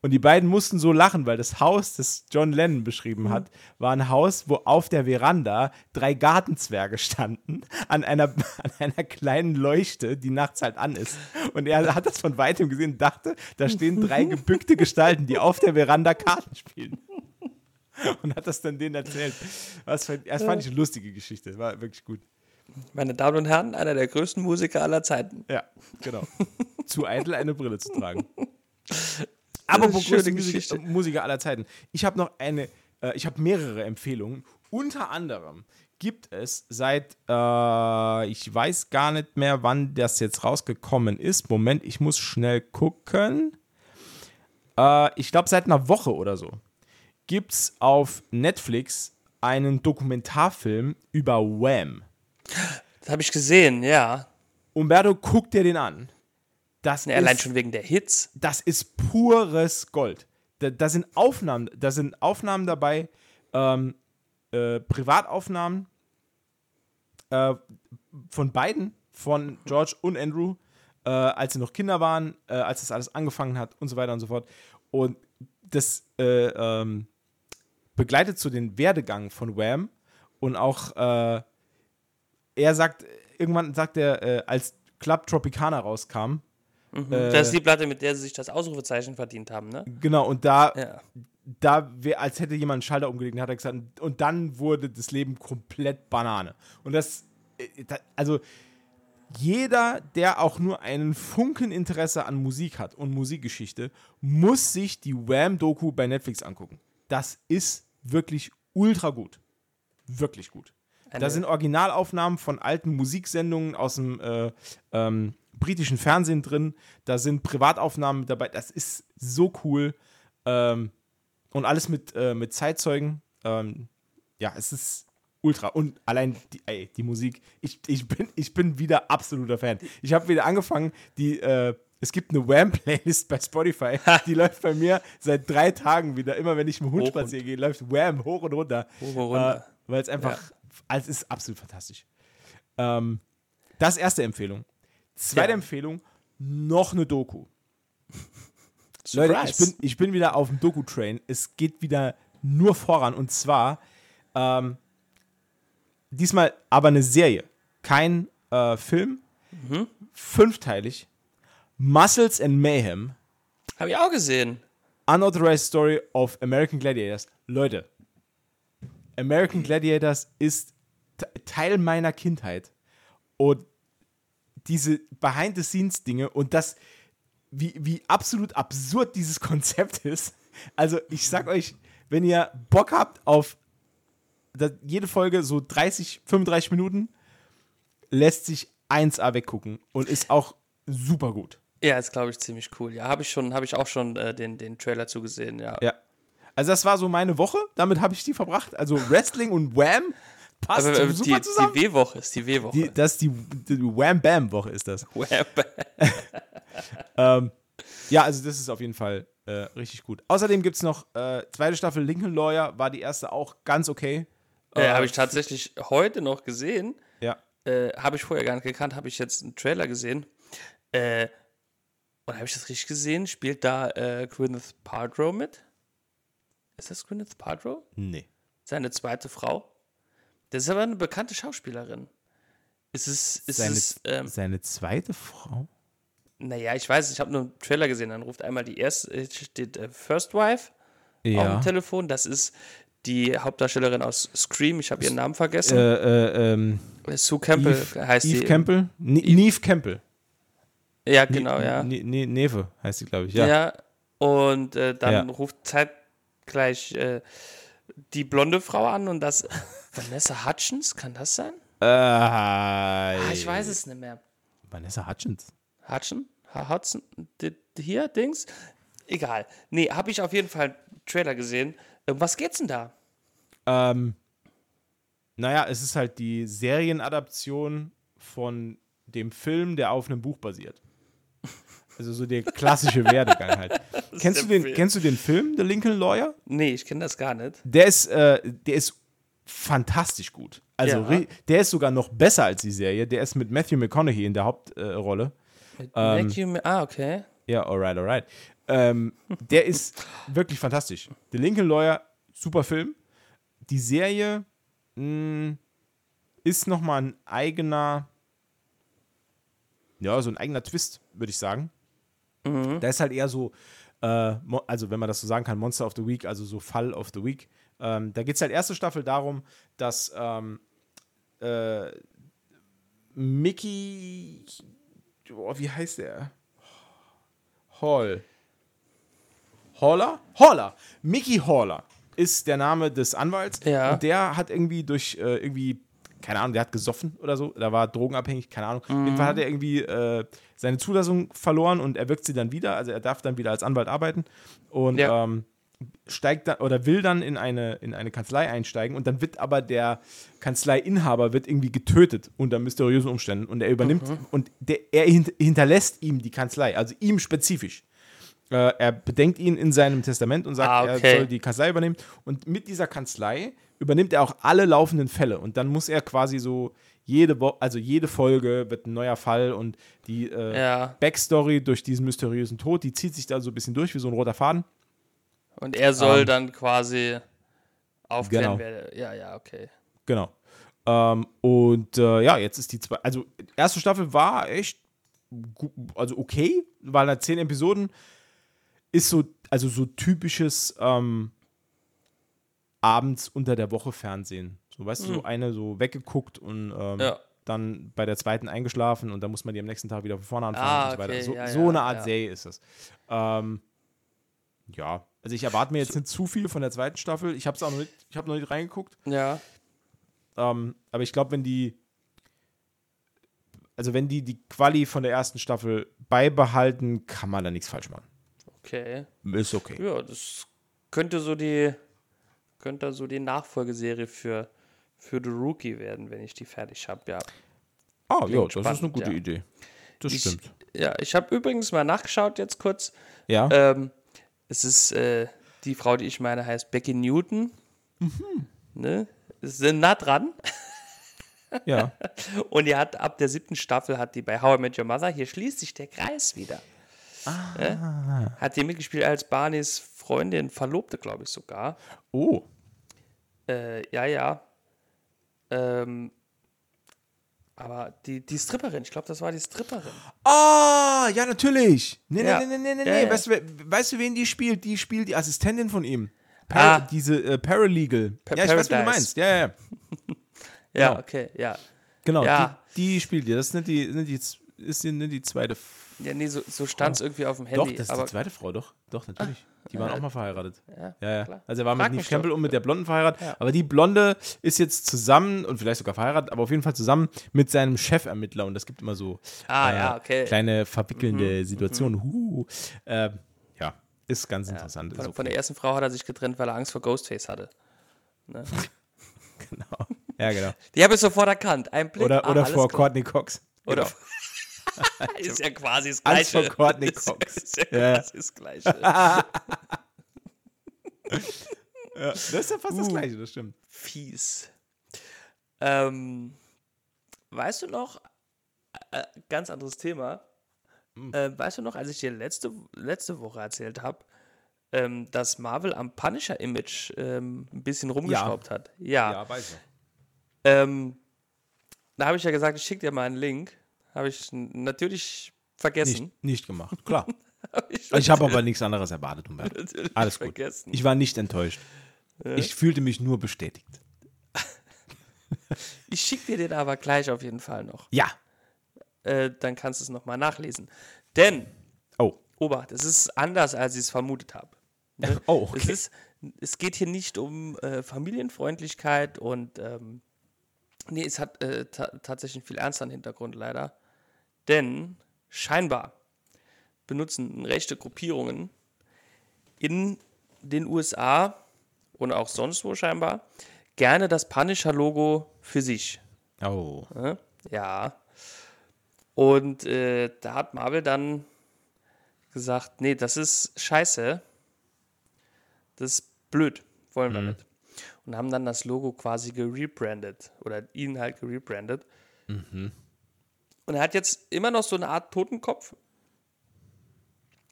Und die beiden mussten so lachen, weil das Haus, das John Lennon beschrieben hat, war ein Haus, wo auf der Veranda drei Gartenzwerge standen, an einer, <laughs> an einer kleinen Leuchte, die nachts halt an ist. Und er hat das von weitem gesehen und dachte, da stehen drei gebückte Gestalten, die auf der Veranda Karten spielen. <laughs> Und hat das dann denen erzählt. Das fand, das fand ich eine lustige Geschichte. War wirklich gut. Meine Damen und Herren, einer der größten Musiker aller Zeiten. Ja, genau. <laughs> Zu eitel, eine Brille zu tragen. Aber Musiker, Geschichte. Musiker aller Zeiten. Ich habe noch eine, äh, ich habe mehrere Empfehlungen. Unter anderem gibt es seit, äh, ich weiß gar nicht mehr, wann das jetzt rausgekommen ist. Moment, ich muss schnell gucken. Äh, ich glaube, seit einer Woche oder so gibt es auf Netflix einen Dokumentarfilm über Wham. Das habe ich gesehen, ja. Umberto, guck dir den an. Das allein ist- schon wegen der Hits. das ist pures Gold. Da, da sind Aufnahmen, da sind Aufnahmen dabei, ähm, äh, Privataufnahmen äh, von beiden, von George und Andrew, äh, als sie noch Kinder waren, äh, als das alles angefangen hat und so weiter und so fort. Und das äh, ähm, begleitet so den Werdegang von Wham und auch äh, er sagt, irgendwann sagt er, als Club Tropicana rauskam, Äh, das ist die Platte, mit der sie sich das Ausrufezeichen verdient haben, ne? Genau, und da, Ja. da wär, als hätte jemand einen Schalter umgelegt, hat er gesagt, und dann wurde das Leben komplett Banane. Und das, äh, also jeder, der auch nur einen Funken Interesse an Musik hat und Musikgeschichte, muss sich die Wham-Doku bei Netflix angucken. Das ist wirklich ultra gut. Wirklich gut. Da sind Originalaufnahmen von alten Musiksendungen aus dem äh, ähm, britischen Fernsehen drin. Da sind Privataufnahmen mit dabei. Das ist so cool. Ähm, und alles mit, äh, mit Zeitzeugen. Ähm, ja, es ist ultra. Und allein die, ey, die Musik. Ich, ich, bin, ich bin wieder absoluter Fan. Ich habe wieder angefangen, die. Äh, es gibt eine Wham-Playlist bei Spotify, <laughs> die läuft bei mir seit drei Tagen wieder. Immer wenn ich mit dem Hund spazieren gehe, läuft Wham hoch und runter. Hoch und runter. Äh, Weil es einfach, also es ist absolut fantastisch. Ähm, das erste Empfehlung. Zweite Ja. Empfehlung, noch eine Doku. <laughs> Leute, ich bin, ich bin wieder auf dem Doku-Train. Es geht wieder nur voran. Und zwar ähm, diesmal aber eine Serie. Kein äh, Film. Mhm. Fünfteilig. Muscles and Mayhem. Habe ich auch gesehen. Unauthorized Story of American Gladiators. Leute, American Gladiators ist Te- Teil meiner Kindheit. Und diese Behind-the-Scenes-Dinge und das, wie, wie absolut absurd dieses <laughs> Konzept ist. Also, ich sag euch, wenn ihr Bock habt auf jede Folge so 30, 35 Minuten, lässt sich 1A weggucken und ist auch super gut. Ja, ist, glaube ich, ziemlich cool. Ja, habe ich schon, habe ich auch schon äh, den, den Trailer zugesehen, ja. Ja. Also das war so meine Woche, damit habe ich die verbracht. Also Wrestling und Wham passt Aber äh, super die, zusammen. die W-Woche ist die W-Woche. Die, das ist die, die Wham Bam Woche ist das. <laughs> Web. <laughs> Ähm, ja, also das ist auf jeden Fall äh, richtig gut. Außerdem gibt es noch äh, zweite Staffel Lincoln Lawyer, war die erste auch ganz okay. äh, habe ich tatsächlich heute noch gesehen. Ja. Äh, habe ich vorher gar nicht gekannt, habe ich jetzt einen Trailer gesehen. Äh, und habe ich das richtig gesehen? Spielt da äh, Gwyneth Paltrow mit? Ist das Gwyneth Paltrow? Nee. Seine zweite Frau? Das ist aber eine bekannte Schauspielerin. Ist es, ist Seine, es, ähm, seine zweite Frau? naja, ich weiß, ich habe nur einen Trailer gesehen, dann ruft einmal die erste, äh, steht äh, First Wife auf Ja. dem Telefon, das ist die Hauptdarstellerin aus Scream, ich habe ihren Namen vergessen. Äh, äh, ähm, Sue Campbell Eve, heißt Eve sie. Campbell? Ne Neve Campbell. Ja, genau, ja. Ne ne Neve heißt sie, glaube ich. Ja. Ja. Und äh, dann Ja. ruft zeitgleich äh, die blonde Frau an und das. Vanessa Hutchins, kann das sein? Äh, Ah, ich weiß es nicht mehr. Vanessa Hutchins. Hutchin? Ha- Hudson? Hier, Dings? Egal. Nee, habe ich auf jeden Fall einen Trailer gesehen. Um was geht's denn da? Ähm, naja, es ist halt die Serienadaption von dem Film, der auf einem Buch basiert. Also so der klassische Werdegang halt. <laughs> Kennst du, den, Film. kennst du den Film, The Lincoln Lawyer? Nee, ich kenne das gar nicht. Der ist, äh, der ist fantastisch gut. Also Ja. der ist sogar noch besser als die Serie. Der ist mit Matthew McConaughey in der Hauptrolle. Ähm, Vacuum, ah, okay. Ja, alright, alright. Ähm, der ist wirklich fantastisch. The Lincoln Lawyer, super Film. Die Serie mh, ist nochmal ein eigener, ja, so ein eigener Twist, würde ich sagen. Da ist halt eher so, äh, also wenn man das so sagen kann, Monster of the Week, also so Fall of the Week. Ähm, da geht es halt erste Staffel darum, dass ähm, äh, Mickey, oh, wie heißt der? Hall. Haller? Haller. Mickey Haller ist der Name des Anwalts. Ja. Und der hat irgendwie durch äh, irgendwie, keine Ahnung, der hat gesoffen oder so. Da war drogenabhängig, keine Ahnung. Auf jeden Fall hat er irgendwie äh, seine Zulassung verloren und er wirkt sie dann wieder. Also er darf dann wieder als Anwalt arbeiten. Und Ja. ähm, steigt dann oder will dann in eine, in eine Kanzlei einsteigen und dann wird aber der Kanzleiinhaber wird irgendwie getötet unter mysteriösen Umständen und er übernimmt und der, er hint, hinterlässt ihm die Kanzlei, also ihm spezifisch. Äh, er bedenkt ihn in seinem Testament und sagt, Ah, okay. er soll die Kanzlei übernehmen und mit dieser Kanzlei übernimmt er auch alle laufenden Fälle und dann muss er quasi so jede Wo also jede Folge wird ein neuer Fall und die äh, Ja. Backstory durch diesen mysteriösen Tod, die zieht sich da so ein bisschen durch wie so ein roter Faden. Und er soll Ähm, dann quasi aufklären, genau. wer. Ja, ja, okay. Genau. Ähm, und äh, ja, jetzt ist die zwei. Also, erste Staffel war echt also okay, weil da zehn Episoden ist so, also so typisches ähm, abends unter der Woche Fernsehen. So, weißt du, so eine so weggeguckt und ähm, Hm. Ja. dann bei der zweiten eingeschlafen und dann muss man die am nächsten Tag wieder von vorne anfangen Ah, und so weiter. okay, So, ja, so ja, eine Art. Serie ist das. Ähm, ja, also ich erwarte mir jetzt nicht zu viel von der zweiten Staffel. Ich habe es auch noch nicht, ich habe noch nicht reingeguckt. Ja. Ähm, aber ich glaube, wenn die, also wenn die die Quali von der ersten Staffel beibehalten, kann man da nichts falsch machen. Okay. Ist okay. Ja, das könnte so die könnte so die Nachfolgeserie für für The Rookie werden, wenn ich die fertig habe. Ja. Ah, ja, das ist eine spannend, gute ja. Idee. Das Ich, stimmt. ja, ich habe übrigens mal nachgeschaut jetzt kurz. Ja. Ähm, es ist äh, die Frau, die ich meine, heißt Becky Newton. Mhm. Ne? Sind nah dran. ja. <laughs> Und die hat ab der siebten Staffel hat die bei How I Met Your Mother, hier schließt sich der Kreis wieder. Ah. Hat die mitgespielt als Barneys Freundin, Verlobte, glaube ich sogar. Oh. Äh, ja, ja. Ähm, aber die, die Stripperin, ich glaube, das war die Stripperin. Ah, ja, natürlich. Nee, nee, Ja. nee, nee, nee, nee. Ja, ja. Weißt, du, weißt du, wen die spielt? Die spielt die Assistentin von ihm. Ah. Par Diese äh, Paralegal. Pa- ja, ich weiß, wie du Paradise. meinst. Ja, ja, ja. <laughs> Ja, Genau. okay, ja. Genau. Ja. Die, die spielt die. Das ist nicht die, nicht die, ist die, nicht die zweite Ja, nee, so, so stand es irgendwie auf dem Doch, Handy. das ist die zweite Frau, doch. Doch, natürlich. Die waren auch mal verheiratet. Ja, Ja, ja. klar. Also er war Frag mit Neve Campbell und mit der Blonden verheiratet. Ja. Aber die Blonde ist jetzt zusammen und vielleicht sogar verheiratet, aber auf jeden Fall zusammen mit seinem Chefermittler. Und das gibt immer so Ah, äh, ja, okay. Mhm, kleine verwickelnde Situationen. Huh. Äh, ja, ist ganz interessant. von, ist von der ersten Frau hat er sich getrennt, weil er Angst vor Ghostface hatte. <laughs> genau. Ja, genau. Die habe ich sofort erkannt. Ein Blick. Oder, ah, oder vor klar. Courtney Cox. Oder Genau. <laughs> ist ja quasi das Angst Gleiche. vor Courtney Ist ja- Cox. Ist ja Ja. quasi das Gleiche. <laughs> Ja, das ist ja fast das Gleiche, das stimmt. Fies. Ähm, weißt du noch, äh, ganz anderes Thema, Hm. äh, weißt du noch, als ich dir letzte, letzte Woche erzählt habe, ähm, dass Marvel am Punisher-Image ähm, ein bisschen rumgeschraubt hat? Ja. weiß ich. Ähm, da habe ich ja gesagt, ich schicke dir mal einen Link. Habe ich natürlich vergessen. Nicht, nicht gemacht, klar. <laughs> Hab ich Ich habe aber nichts anderes erwartet, natürlich Alles gut. vergessen. Ich war nicht enttäuscht. Ich fühlte mich nur bestätigt. <laughs> Ich schicke dir den aber gleich auf jeden Fall noch. Ja. Äh, dann kannst du es nochmal nachlesen. Denn, Oh. Obacht, es ist anders, als ich <laughs> es vermutet habe. Ne? Oh, Es, okay. ist, es geht hier nicht um äh, Familienfreundlichkeit und ähm, nee, es hat äh, ta tatsächlich einen viel ernsteren Hintergrund leider. Denn scheinbar benutzen rechte Gruppierungen in den USA und auch sonst wo scheinbar gerne das Punisher-Logo für sich. Oh. Ne? Ja. Und äh, da hat Marvel dann gesagt, nee, das ist scheiße. Das ist blöd, wollen wir nicht. und haben dann das Logo quasi gerebrandet oder ihn halt gerebrandet. Mhm. Und er hat jetzt immer noch so eine Art Totenkopf.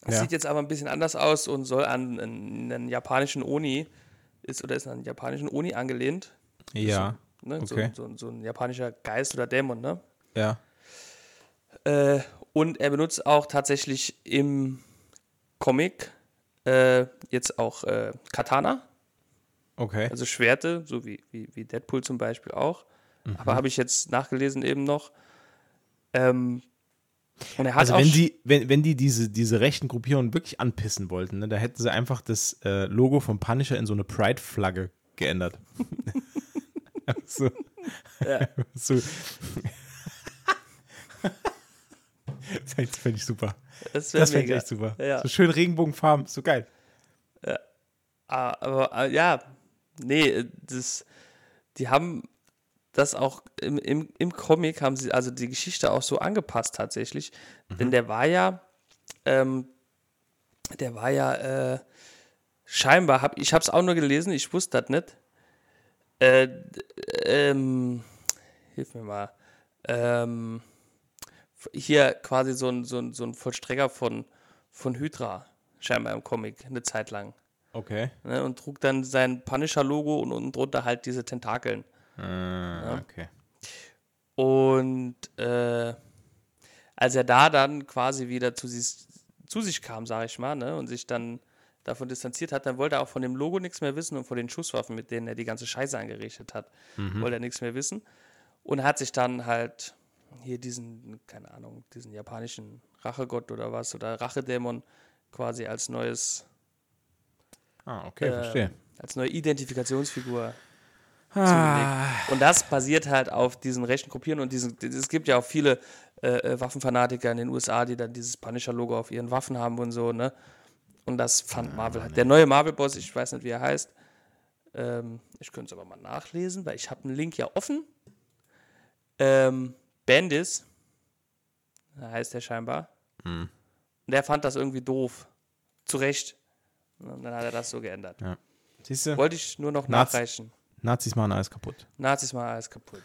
Ja. Sieht jetzt aber ein bisschen anders aus und soll an einen, einen japanischen Oni, ist oder ist an einen japanischen Oni angelehnt. Ja. Ne? Okay. So, so, so ein japanischer Geist oder Dämon, ne? Ja. Äh, und er benutzt auch tatsächlich im Comic äh, jetzt auch äh, Katana, Okay. also Schwerte, so wie, wie, wie Deadpool zum Beispiel auch. Mhm. Aber habe ich jetzt nachgelesen eben noch. Ähm, Also wenn die, wenn, wenn die diese, diese rechten Gruppierungen wirklich anpissen wollten, ne, da hätten sie einfach das äh, Logo vom Punisher in so eine Pride-Flagge geändert. <laughs> so. Ja. so. das fände ich super. das Das fände ich echt super. Ja. So schön Regenbogenfarben, so geil. Ah, aber äh, ja, nee, äh, das, die haben das auch im, im, im Comic, haben sie also die Geschichte auch so angepasst tatsächlich. Denn der war ja, ähm, der war ja äh, scheinbar, hab, ich habe es auch nur gelesen, ich wusste das nicht. Äh, ähm, hilf mir mal. Ähm, hier quasi so ein, so ein, so ein Vollstrecker von, von Hydra, scheinbar im Comic, eine Zeit lang Okay. ne, und trug dann sein Punisher-Logo und unten drunter halt diese Tentakeln. Ah, okay. Und äh, als er da dann quasi wieder zu, sich- zu sich kam, sag ich mal, ne, und sich dann davon distanziert hat, dann wollte er auch von dem Logo nichts mehr wissen und von den Schusswaffen, mit denen er die ganze Scheiße angerichtet hat, wollte er nichts mehr wissen. Und hat sich dann halt hier diesen, keine Ahnung, diesen japanischen Rachegott oder was, oder Rachedämon quasi als neues, Ah, okay, äh, verstehe. als neue Identifikationsfigur Ah, Und das basiert halt auf diesen rechten Gruppieren und diesen, es gibt ja auch viele äh, äh, Waffenfanatiker in den USA, die dann dieses Punisher-Logo auf ihren Waffen haben und so, ne? Und das fand Marvel halt. Der neue Marvel-Boss, ich weiß nicht, wie er heißt. Ähm, ich könnte es aber mal nachlesen, weil ich habe einen Link ja offen. Ähm, Bendis, heißt er scheinbar. Und der fand das irgendwie doof. Zu Recht. Und dann hat er das so geändert. du, Wollte ich nur noch Naz- nachreichen. Nazis machen alles kaputt. Nazis mal alles kaputt.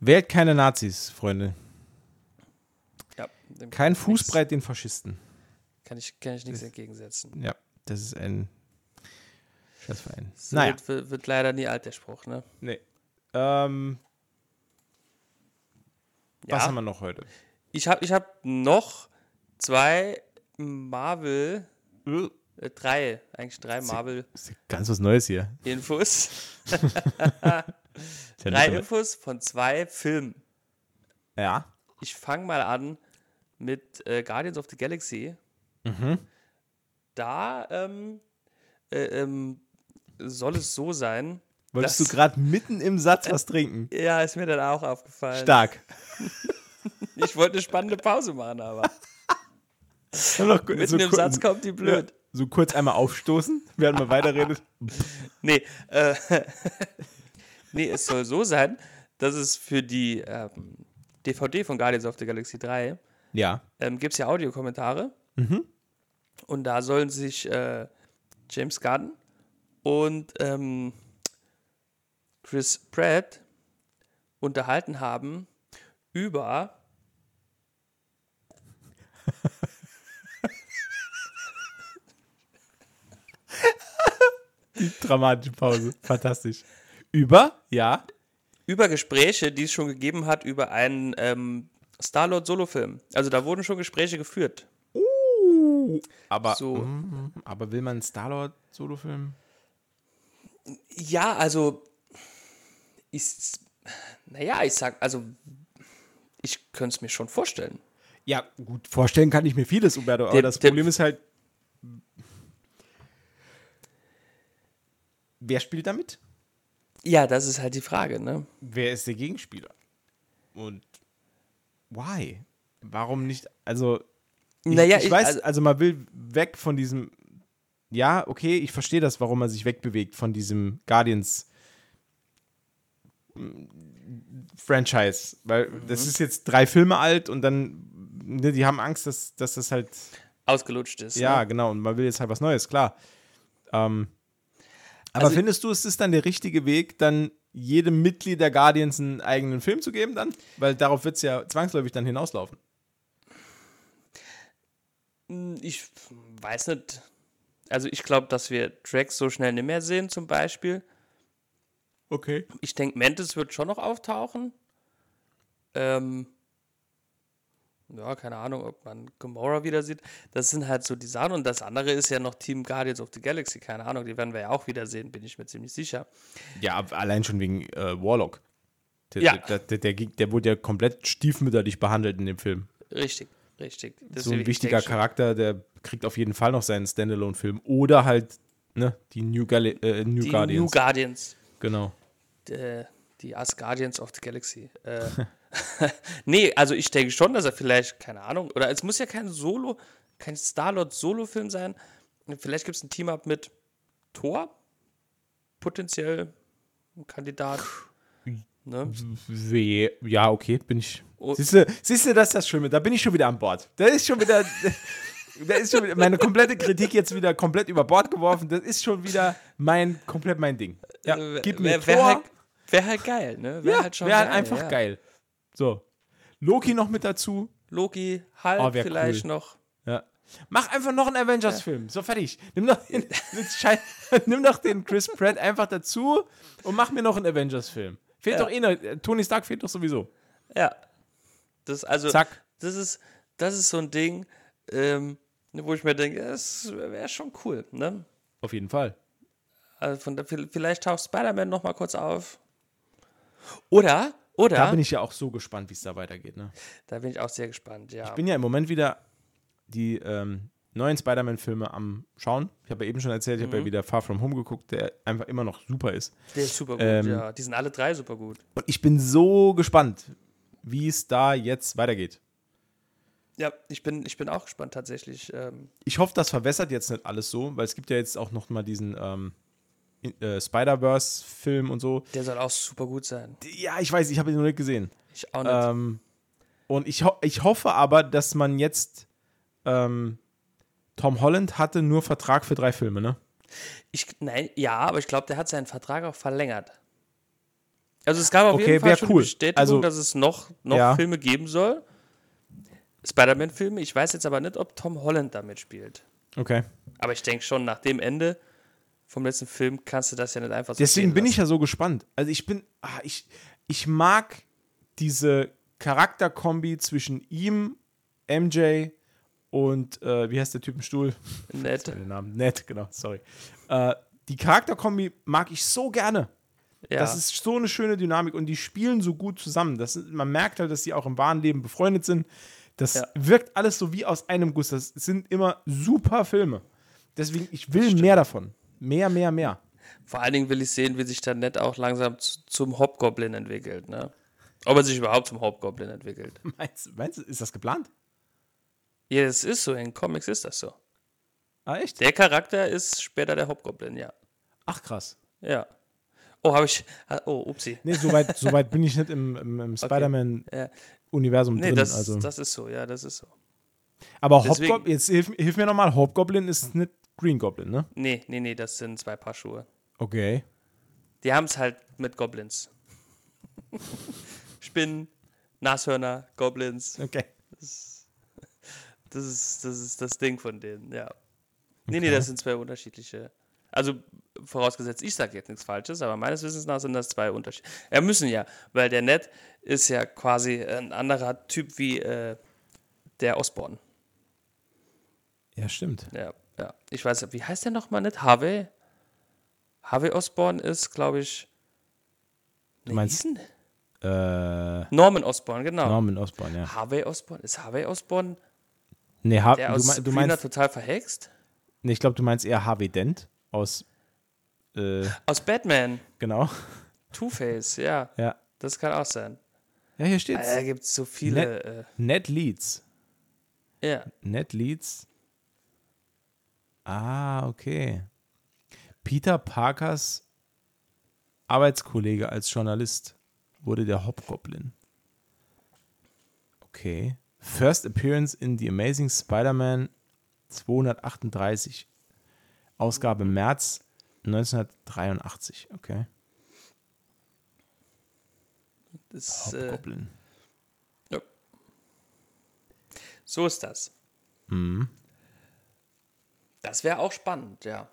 Wählt keine Nazis, Freunde. Ja, Kein Fußbreit den Faschisten. Kann ich, kann ich nichts entgegensetzen. Ja, das ist ein Scheißverein. So Naja, wird, wird, leider nie alt, der Spruch, ne? nee. Ähm, Was Ja. haben wir noch heute? Ich habe ich hab noch zwei Marvel, äh, drei, eigentlich drei ist ganz was Neues hier. <laughs> Ja drei so- Infos von zwei Filmen. Ja. Ich fange mal an mit äh, Guardians of the Galaxy. Mhm. Da ähm, äh, ähm, soll es so sein. Wolltest Das- du gerade mitten im Satz was <laughs> trinken? Ja, ist mir dann auch aufgefallen. Stark. Ich wollte eine spannende Pause machen, aber <laughs> mitten im ku- Satz kommt die blöd. So kurz einmal aufstoßen, während man weiterredet. <laughs> Nee, äh, <laughs> nee, es soll so sein, dass es für die ähm, DVD von Guardians of the Galaxy 3 Ja. ähm, gibt es ja Audiokommentare. Mhm. Und da sollen sich äh, James Gunn und ähm, Chris Pratt unterhalten haben über Die dramatische Pause. Fantastisch. Über? Ja. über Gespräche, die es schon gegeben hat über einen ähm, Star-Lord-Solo-Film. Also da wurden schon Gespräche geführt. Aber, So. mm, aber will man einen Star-Lord-Solo-Film? Ja, also ich, naja, ich sag, also ich könnte es mir schon vorstellen. Ja, gut, vorstellen kann ich mir vieles, Umberto, aber Der- das der- Problem ist halt, wer spielt damit? Ja, das ist halt die Frage, ne? Wer ist der Gegenspieler? Und why? Warum nicht? Also, ich, Naja, ich ich- weiß, also- also, man will weg von diesem. Ja, okay, ich verstehe das, warum man sich wegbewegt von diesem Guardians mm, Franchise, weil Mhm. das ist jetzt drei Filme alt und dann, ne, die haben Angst, dass, dass das halt, Ausgelutscht ist. ja, Ne? genau, und man will jetzt halt was Neues, klar. Ähm, Aber Also- findest du, es ist dann der richtige Weg, dann jedem Mitglied der Guardians einen eigenen Film zu geben dann? Weil darauf wird es ja zwangsläufig dann hinauslaufen. Hm, Ich weiß nicht. Also ich glaube, dass wir Drax so schnell nicht mehr sehen, zum Beispiel. Okay. Ich denke, Mantis wird schon noch auftauchen. Ähm, ja, keine Ahnung, ob man Gamora wieder sieht. Das sind halt so die Sachen. Und das andere ist ja noch Team Guardians of the Galaxy. Keine Ahnung, die werden wir ja auch wieder sehen, bin ich mir ziemlich sicher. Ja, allein schon wegen äh, Warlock. Der, Ja. der, der, der, der wurde ja komplett stiefmütterlich behandelt in dem Film. Richtig, richtig. so Deswegen, ein ich wichtiger Charakter, der kriegt auf jeden Fall noch seinen Standalone-Film. Oder halt ne, die New, Gali äh, New Die Guardians. New Guardians. genau. äh, die Asgardians of the Galaxy. Äh, <laughs> <laughs> nee, also ich denke schon, dass er vielleicht, keine Ahnung, oder es muss ja kein Solo, kein Star-Lord-Solo-Film sein. Vielleicht gibt es ein Team-Up mit Thor, potenziell ein Kandidat. Ne? Ja, okay, bin ich. Oh. Siehst du, siehst du, das ist das Schlimme? Da bin ich schon wieder an Bord. Da ist schon wieder. <laughs> Da ist schon wieder meine komplette Kritik jetzt wieder komplett über Bord geworfen. Das ist schon wieder mein komplett mein Ding. Ja, Äh, gib mir wär, Thor. wär halt, wär halt geil, ne? Wär ja, halt schon wäre halt geil, einfach ja. geil. So. Loki noch mit dazu. Loki, Hulk Oh, vielleicht cool. noch. Ja. Mach einfach noch einen Avengers-Film. So, fertig. Nimm doch, den, <laughs> <laughs> nimm doch den Chris Pratt einfach dazu und mach mir noch einen Avengers-Film. Fehlt Ja. doch eh noch. Tony Stark fehlt doch sowieso. Ja. Das, also, Zack. das ist, das ist so ein Ding, ähm, wo ich mir denke, das wäre schon cool, ne? Auf jeden Fall. Also von der, vielleicht taucht Spider-Man noch mal kurz auf. Oder, oder, Da bin ich ja auch so gespannt, wie es da weitergeht. Ne? auch sehr gespannt, ja. Ich bin ja im Moment wieder die ähm, neuen Spider-Man-Filme am Schauen. Ich habe ja eben schon erzählt, ich Mhm. habe ja wieder Far From Home geguckt, der einfach immer noch super ist. Der ist super gut, Ähm, ja. Die sind alle drei super gut. Und ich bin so gespannt, wie es da jetzt weitergeht. Ja, ich bin, ich bin auch gespannt tatsächlich. Ähm, Ich hoffe, das verwässert jetzt nicht alles so, weil es gibt ja jetzt auch noch mal diesen ähm, äh, Spider-Verse-Film und so. der soll auch super gut sein. Ja, ich weiß, ich habe ihn noch nicht gesehen. Ich auch nicht. Ähm, und ich, ho ich hoffe aber, dass man jetzt ähm, Tom Holland hatte nur Vertrag für drei Filme, ne? Ich, nein, ja, aber ich glaube, der hat seinen Vertrag auch verlängert. Also es gab auf Okay, jeden Fall schon cool. Bestätigung, Also- dass es noch, noch Ja. Filme geben soll. Spider-Man-Filme. Ich weiß jetzt aber nicht, ob Tom Holland damit spielt. Okay. Aber ich denke schon, nach dem Ende vom letzten Film kannst du das ja nicht einfach so Deswegen bin ich ja so gespannt. Also ich bin, ah, ich, ich mag diese Charakterkombi zwischen ihm, MJ und äh, wie heißt der Typ im Stuhl? nett. Den Namen. Ned, genau, sorry. Äh, die Charakterkombi mag ich so gerne. Ja. Das ist so eine schöne Dynamik und die spielen so gut zusammen. Das, man merkt halt, dass sie auch im wahren Leben befreundet sind. Das Ja. wirkt alles so wie aus einem Guss. Das sind immer super Filme. Deswegen, ich will mehr davon. Mehr, mehr, mehr. Vor allen Dingen will ich sehen, wie sich dann nett auch langsam zu, zum Hobgoblin entwickelt. Ne? Ob er sich überhaupt zum Hobgoblin entwickelt. <laughs> Meinst, meinst du, ist das geplant? Ja, es ist so. In Comics ist das so. Ah, echt? Der Charakter ist später der Hobgoblin, ja. Ach, krass. Ja. Oh, habe ich. ah, Oh, upsi. Nee, soweit so weit <laughs> bin ich nicht im, im, im Spider-Man-Universum Ja. Nee, drin. das, also. das ist so, ja, das ist so. Aber Hobgoblin, jetzt hilf, hilf mir nochmal, Hobgoblin ist nicht Green Goblin, ne? Nee, nee, nee, das sind zwei Paar Schuhe. Okay. Die haben es halt mit Goblins. <laughs> Spinnen, Nashörner, Goblins. Okay. Das ist, das ist das Ding von denen, ja. Nee, nee, Okay. das sind zwei unterschiedliche. Also, vorausgesetzt, ich sage jetzt nichts Falsches, aber meines Wissens nach sind das zwei Unterschiede. Ja, müssen ja, weil der Ned ist ja quasi ein anderer Typ wie äh, der Osborn. Ja, stimmt. Ja, ja. Ich weiß, wie heißt der nochmal nicht? Harvey? Harvey Osborn ist, glaube ich. Du meinst-? Äh, Norman Osborn, genau. Norman Osborn, ja. Harvey Osborn? Ist Harvey Osborn Nee, ha der du, aus mein- du meinst, total verhext? nee, ich glaube, du meinst eher Harvey Dent aus, äh, Aus Batman. genau. Two-Face, ja. Ja. Das kann auch sein. Ja, hier steht's. Da gibt es so viele. Ned Leeds. Äh, ja. Ned Leeds. Ah, okay. Peter Parkers Arbeitskollege als Journalist wurde der Hobgoblin. Okay. First Appearance in The Amazing Spider-Man 238. Ausgabe März 1983, okay. Das, äh, Hobgoblin. so ist das. Mhm. Das wäre auch spannend, ja.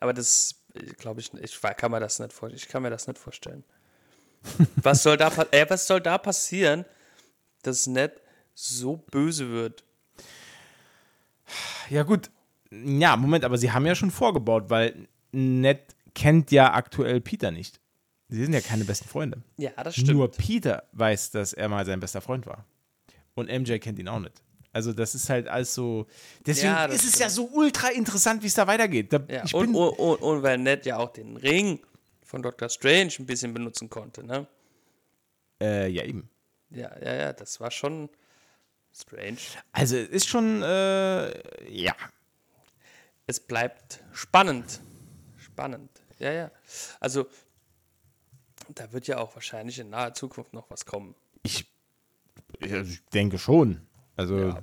Aber das glaube ich, ich kann mir das nicht vor, ich kann mir das nicht vorstellen. <laughs> was soll da, pa- äh, was soll da passieren, dass nicht so böse wird? Ja, gut. Ja, Moment, aber sie haben ja schon vorgebaut, weil Ned kennt ja aktuell Peter nicht. Sie sind ja keine besten Freunde. Ja, das stimmt. Nur Peter weiß, dass er mal sein bester Freund war. Und MJ kennt ihn auch nicht. Also, das ist halt alles so. Deswegen Ja, ist es ja so ultra interessant, wie es da weitergeht. Da, ja. ich und, bin, und, und, und weil Ned ja auch den Ring von Dr. Strange ein bisschen benutzen konnte, ne? äh, ja, eben. Ja, ja, ja, das war schon strange. Also, es ist schon, äh, ja. Es bleibt spannend. Spannend. Ja, ja. Also, da wird ja auch wahrscheinlich in naher Zukunft noch was kommen. Ich, ich denke schon. Also, Ja.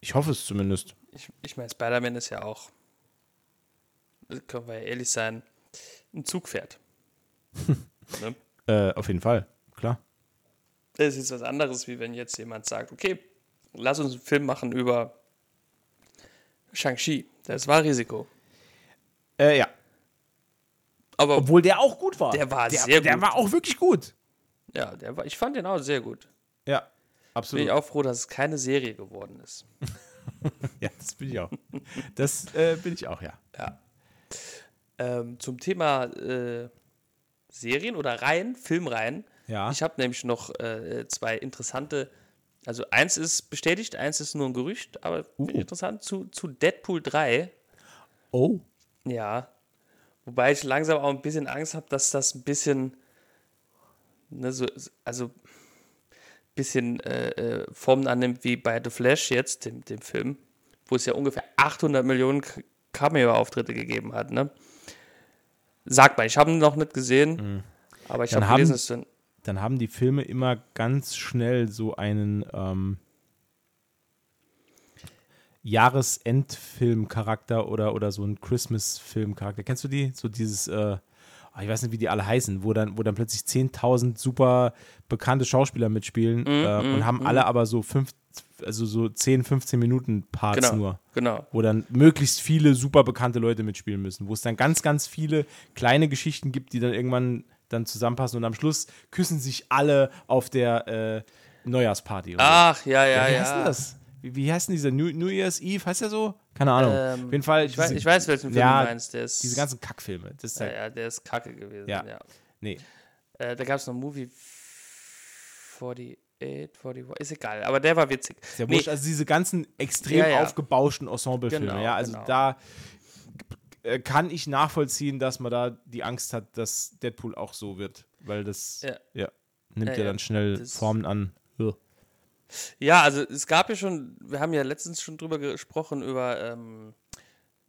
ich hoffe es zumindest. Ich, ich meine, Spider-Man ist ja auch, können wir ja ehrlich sein, ein Zugpferd. <laughs> ne? Äh, auf jeden Fall, klar. Das ist was anderes, wie wenn jetzt jemand sagt, okay, lass uns einen Film machen über Shang-Chi. Das war Risiko. Äh, ja. Aber Obwohl der auch gut war. Der war der, sehr Der gut. war auch wirklich gut. ja, der war, ich fand den auch sehr gut. Ja, Bin absolut. ich auch froh, dass es keine Serie geworden ist. <laughs> Ja, das bin ich auch. Das äh, bin ich auch, ja. Ja. Ähm, zum Thema äh, Serien oder Reihen, Filmreihen. Ja. Ich habe nämlich noch äh, zwei interessante. Also eins ist bestätigt, eins ist nur ein Gerücht, aber Uh. interessant. Zu, zu Deadpool 3, Oh. ja. Wobei ich langsam auch ein bisschen Angst habe, dass das ein bisschen, ne, so, also bisschen äh, äh, Formen annimmt wie bei The Flash jetzt, dem, dem Film, wo es ja ungefähr 800 Millionen Cameo-Auftritte gegeben hat, ne? Sagt man, ich habe ihn noch nicht gesehen, aber ich habe gelesen, es sind Dann haben die Filme immer ganz schnell so einen ähm, Jahresendfilm-Charakter oder, oder so einen Christmas-Film-Charakter. Kennst du die? So dieses, äh, ich weiß nicht, wie die alle heißen, wo dann, wo dann plötzlich 10.000 super bekannte Schauspieler mitspielen äh, und haben alle aber so fünf, also so 10, 15 Minuten Parts Genau, nur. genau. wo dann möglichst viele super bekannte Leute mitspielen müssen, wo es dann ganz, ganz viele kleine Geschichten gibt, die dann irgendwann dann zusammenpassen und am Schluss küssen sich alle auf der äh, Neujahrsparty. Ach, ja, ja, wie ja. heißt das? Wie, wie heißt denn dieser New, New Year's Eve? Heißt der so? Keine Ahnung. Ähm, Auf jeden Fall. Ich weiß, diese- ich weiß welchen Film ja, du meinst. Der ist, Diese ganzen Kackfilme. Das ist ja, halt, ja, der ist kacke gewesen. Ja. Ja. nee. Äh, da gab es noch einen Movie 48, 41, ist egal, aber der war witzig. Ja Nee. Also diese ganzen extrem Ja, ja. aufgebauschten Ensemblefilme. Genau, ja, also genau. da äh, kann ich nachvollziehen, dass man da die Angst hat, dass Deadpool auch so wird, weil das Ja. nimmt Ja, dann schnell Formen an. Ja. Ja, also es gab ja schon, wir haben ja letztens schon drüber gesprochen, über ähm,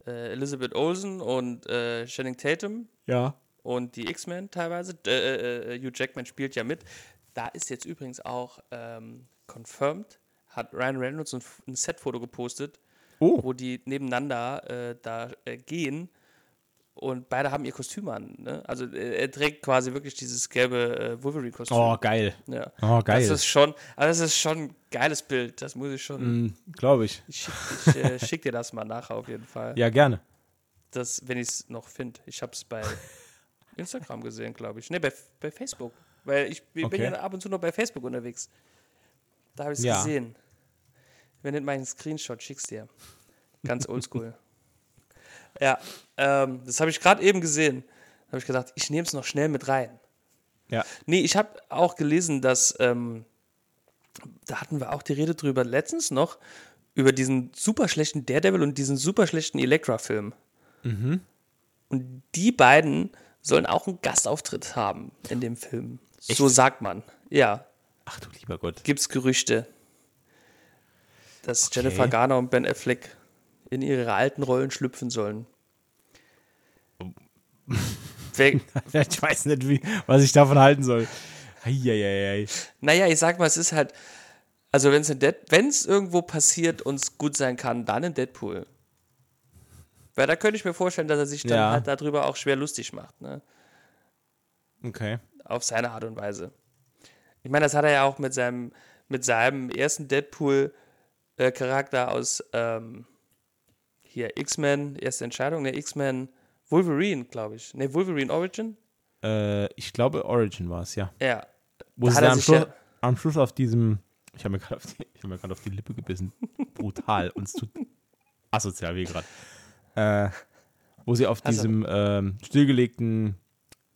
äh, Elizabeth Olsen und äh, Channing Tatum ja. und die X-Men teilweise. Äh, äh, Hugh Jackman spielt ja mit. Da ist jetzt übrigens auch ähm, confirmed, hat Ryan Reynolds ein, ein Setfoto gepostet, Oh, wo die nebeneinander äh, da äh, gehen und beide haben ihr Kostüm an. Ne? Also äh, er trägt quasi wirklich dieses gelbe äh, Wolverine-Kostüm. oh geil. ja. Oh, geil. Das ist schon, also das ist schon ein geiles Bild. Das muss ich schon. Mm, Glaube ich. Ich, schick, ich äh, <laughs> schick dir das mal nachher auf jeden Fall. Ja, gerne. Das, wenn ich es noch finde. Ich habe es bei <laughs> Instagram gesehen, glaube ich. Ne, bei, bei Facebook. Weil ich bin Okay. ja ab und zu noch bei Facebook unterwegs. Da habe ich es Ja. gesehen. Wenn nicht meinen Screenshot, schick's dir. Ganz oldschool. Ja, ähm, das habe ich gerade eben gesehen. Da habe ich gedacht, ich nehme es noch schnell mit rein. Ja. Nee, ich habe auch gelesen, dass, ähm, da hatten wir auch die Rede drüber letztens noch, über diesen super schlechten Daredevil und diesen super schlechten Elektra-Film. Mhm. Und die beiden sollen auch einen Gastauftritt haben in dem Film. So sagt man. Ja, Ach du lieber Gott. gibt's Gerüchte, dass Okay. Jennifer Garner und Ben Affleck in ihre alten Rollen schlüpfen sollen. <laughs> Ich weiß nicht, wie, was ich davon halten soll. Eieiei. Naja, ich sag mal, es ist halt, also wenn es irgendwo passiert und es gut sein kann, dann in Deadpool. Weil da könnte ich mir vorstellen, dass er sich dann Ja. halt darüber auch schwer lustig macht, ne? Okay. Auf seine Art und Weise. Ich meine, das hat er ja auch mit seinem, mit seinem ersten Deadpool-Charakter aus ähm, hier X-Men, erste Entscheidung, ne, X-Men Wolverine, glaube ich. Ne, Wolverine Origin? Äh, ich glaube, Origin war es, ja. Ja. Wo sie am Schluss, ja- am Schluss auf diesem. Ich habe mir gerade auf, die- ich hab mir auf die Lippe gebissen. Brutal. Und es tut asozial weh gerade. Äh, wo sie auf Also- diesem ähm, stillgelegten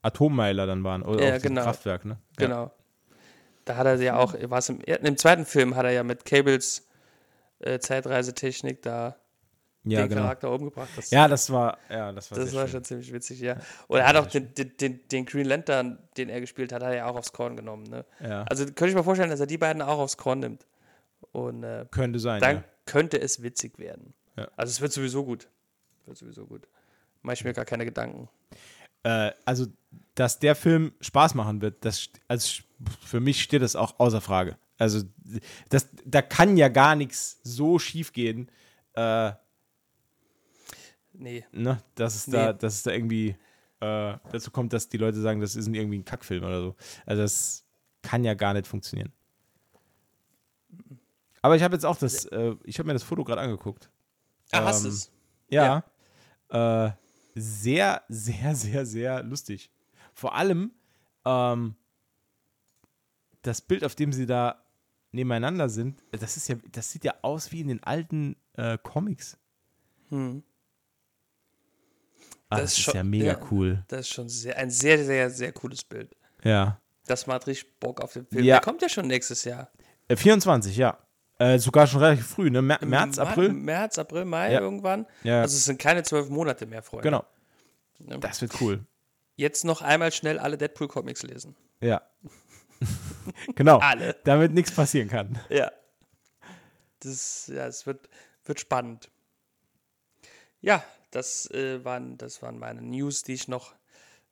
Atommeiler dann waren. Oder Ja, auf genau. Kraftwerk, ne? Ja. Genau. Da hat er ja auch, im, im zweiten Film hat er ja mit Cables äh, Zeitreisetechnik da Ja, den genau. Charakter umgebracht. Das, Ja, das war, ja, das war das war schön. schon ziemlich witzig, ja. Und er hat auch den, den, den, Green Lantern, den er gespielt hat, hat er ja auch aufs Korn genommen. Ne? Ja. Also könnte ich mir vorstellen, dass er die beiden auch aufs Korn nimmt. Und äh, Könnte sein, dann ja. könnte es witzig werden. Ja. Also es wird sowieso gut. Wird sowieso gut. Mache ich mir gar keine Gedanken. Äh, also, dass der Film Spaß machen wird, das, also für mich steht das auch außer Frage. Also, das, da kann ja gar nichts so schief gehen, äh, Nee. ne, dass es da, Nee. dass es da irgendwie äh, dazu kommt, dass die Leute sagen, das ist irgendwie ein Kackfilm oder so. Also, das kann ja gar nicht funktionieren. Aber ich habe jetzt auch das, äh, ich habe mir das Foto gerade angeguckt. Ah, hast Ähm, es? Ja. Äh, sehr, sehr, sehr, sehr lustig. Vor allem ähm, das Bild, auf dem sie da nebeneinander sind, das ist ja, das sieht ja aus wie in den alten äh, Comics. Hm. Ah, Das das, ist schon- ja mega ja. cool. Das ist schon sehr, ein sehr, sehr, sehr cooles Bild. Ja. Das macht richtig Bock auf den Film. Ja. Der kommt ja schon nächstes Jahr. Äh, 24, ja. Äh, sogar schon relativ früh, ne? März, Ma- April? März, April, Mai Ja. irgendwann. Ja. Also es sind keine zwölf Monate mehr, Freunde. Genau. Ja. Das wird cool. Jetzt noch einmal schnell alle Deadpool-Comics lesen. Ja. <laughs> genau. Alle. Damit nichts passieren kann. Ja. Das, ja, es wird, wird spannend. Ja, das, äh, waren, das waren meine News, die ich noch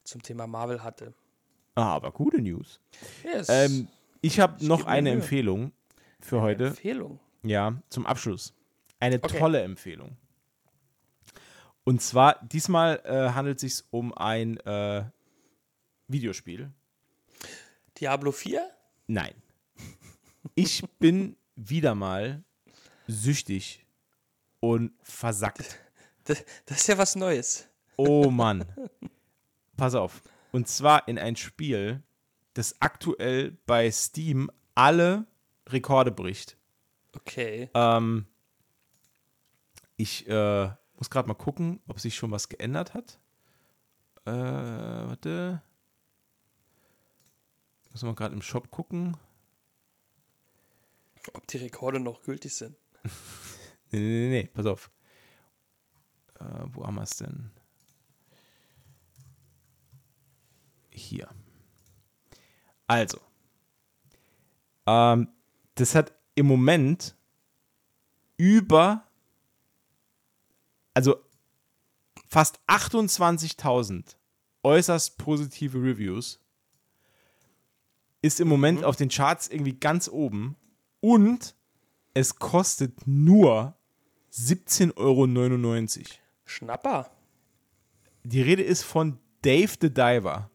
zum Thema Marvel hatte. Ah, aber gute News. Yes. Ähm, ich habe noch eine Mühe. Empfehlung für heute. Empfehlung. Ja, zum Abschluss. Eine Okay. tolle Empfehlung. Und zwar, diesmal äh, handelt es sich um ein äh, Videospiel. Diablo 4? Nein. Ich bin wieder mal süchtig und versackt. <laughs> Das, das ist ja was Neues. Oh <laughs> Mann. Pass auf. Und zwar in ein Spiel, das aktuell bei Steam alle Rekorde bricht. Okay. Ähm, ich äh, muss gerade mal gucken, ob sich schon was geändert hat. Äh, warte. Muss man gerade im Shop gucken. Ob die Rekorde noch gültig sind. <laughs> Nee, nee, nee, nee, pass auf. Äh, wo haben wir es denn? Hier. Also. Ähm, das hat im Moment über, also fast 28.000 äußerst positive Reviews. Ist im Moment auf den Charts irgendwie ganz oben. Und es kostet nur 17,99 Euro. Schnapper. Die Rede ist von Dave the Diver.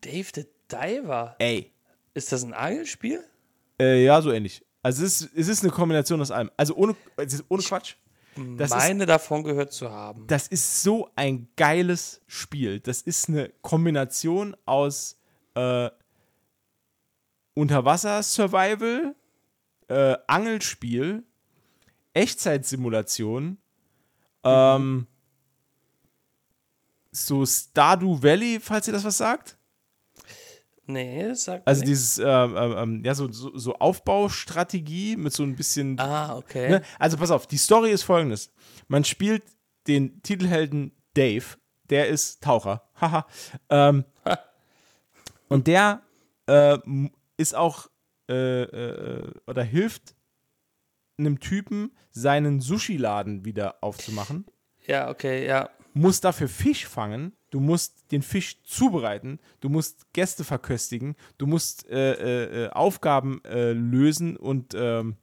Dave the Diver. Ey. Ist das ein Angelspiel? Äh, ja, so ähnlich. Also es ist, es ist eine Kombination aus allem. Also ohne, es ist ohne Quatsch. Das ist, Meine davon gehört zu haben. das ist so ein geiles Spiel. Das ist eine Kombination aus äh, Unterwasser-Survival, äh, Angelspiel, Echtzeitsimulation, ähm, so Stardew Valley, falls ihr das was sagt. Nee, sagt Also dieses, ähm, ähm, ja, so, so, so Aufbaustrategie mit so ein bisschen. Ah, okay. Ne? Also pass auf, die Story ist folgendes. Man spielt den Titelhelden Dave, der ist Taucher. <laughs> Haha. ähm, <laughs> und der äh, ist auch äh, äh, oder hilft einem Typen, seinen Sushi-Laden wieder aufzumachen. Ja, okay, ja. Muss dafür Fisch fangen. Du musst den Fisch zubereiten. Du musst Gäste verköstigen. Du musst äh, äh, äh, Aufgaben äh, lösen und ähm,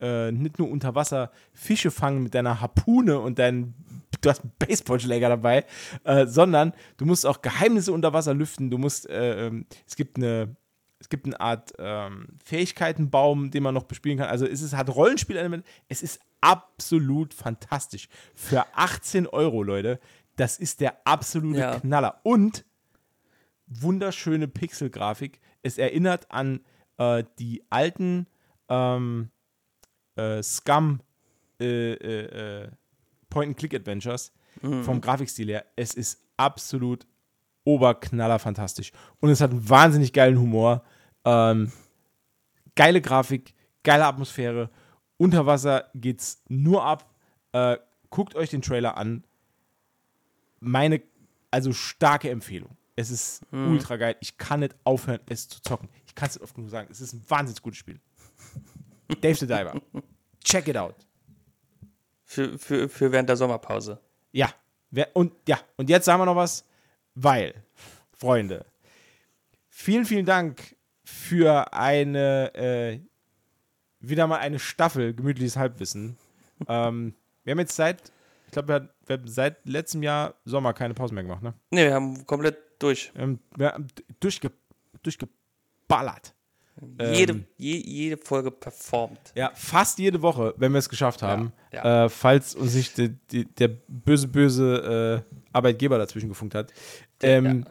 äh, nicht nur unter Wasser Fische fangen mit deiner Harpune und deinen, du hast einen Baseballschläger dabei, äh, sondern du musst auch Geheimnisse unter Wasser lüften. Du musst, äh, ähm, es gibt eine, es gibt eine Art ähm, Fähigkeitenbaum, den man noch bespielen kann. Also es ist, hat Rollenspielelement. Es ist absolut fantastisch. Für 18 Euro, Leute, das ist der absolute Ja. Knaller. Und wunderschöne Pixelgrafik. Es erinnert an äh, die alten ähm, äh, Scum äh, äh, äh, Point-and-Click-Adventures vom Grafikstil her. Es ist absolut oberknaller fantastisch. Und es hat einen wahnsinnig geilen Humor. Ähm, geile Grafik, geile Atmosphäre. Unter Wasser geht's nur ab. Äh, guckt euch den Trailer an. Meine, also starke Empfehlung. Es ist ultra geil. Ich kann nicht aufhören, es zu zocken. Ich kann es nicht oft genug sagen. Es ist ein wahnsinnig gutes Spiel. <laughs> Dave the Diver. Check it out. Für, für, für während der Sommerpause. Ja. Und ja, und jetzt sagen wir noch was, weil, Freunde, vielen, vielen Dank für eine, äh, wieder mal eine Staffel gemütliches Halbwissen. ähm, wir haben jetzt seit, ich glaube, wir, haben seit letztem Jahr Sommer keine Pause mehr gemacht, ne? Ne, wir haben komplett durch. Wir haben, wir haben durchge, durchgeballert. jede, Ähm. je, jede Folge performt. Ja, fast jede Woche, wenn wir es geschafft haben. Ja, Äh, falls uns nicht die, die, der böse, böse äh, Arbeitgeber dazwischen gefunkt hat. Ähm,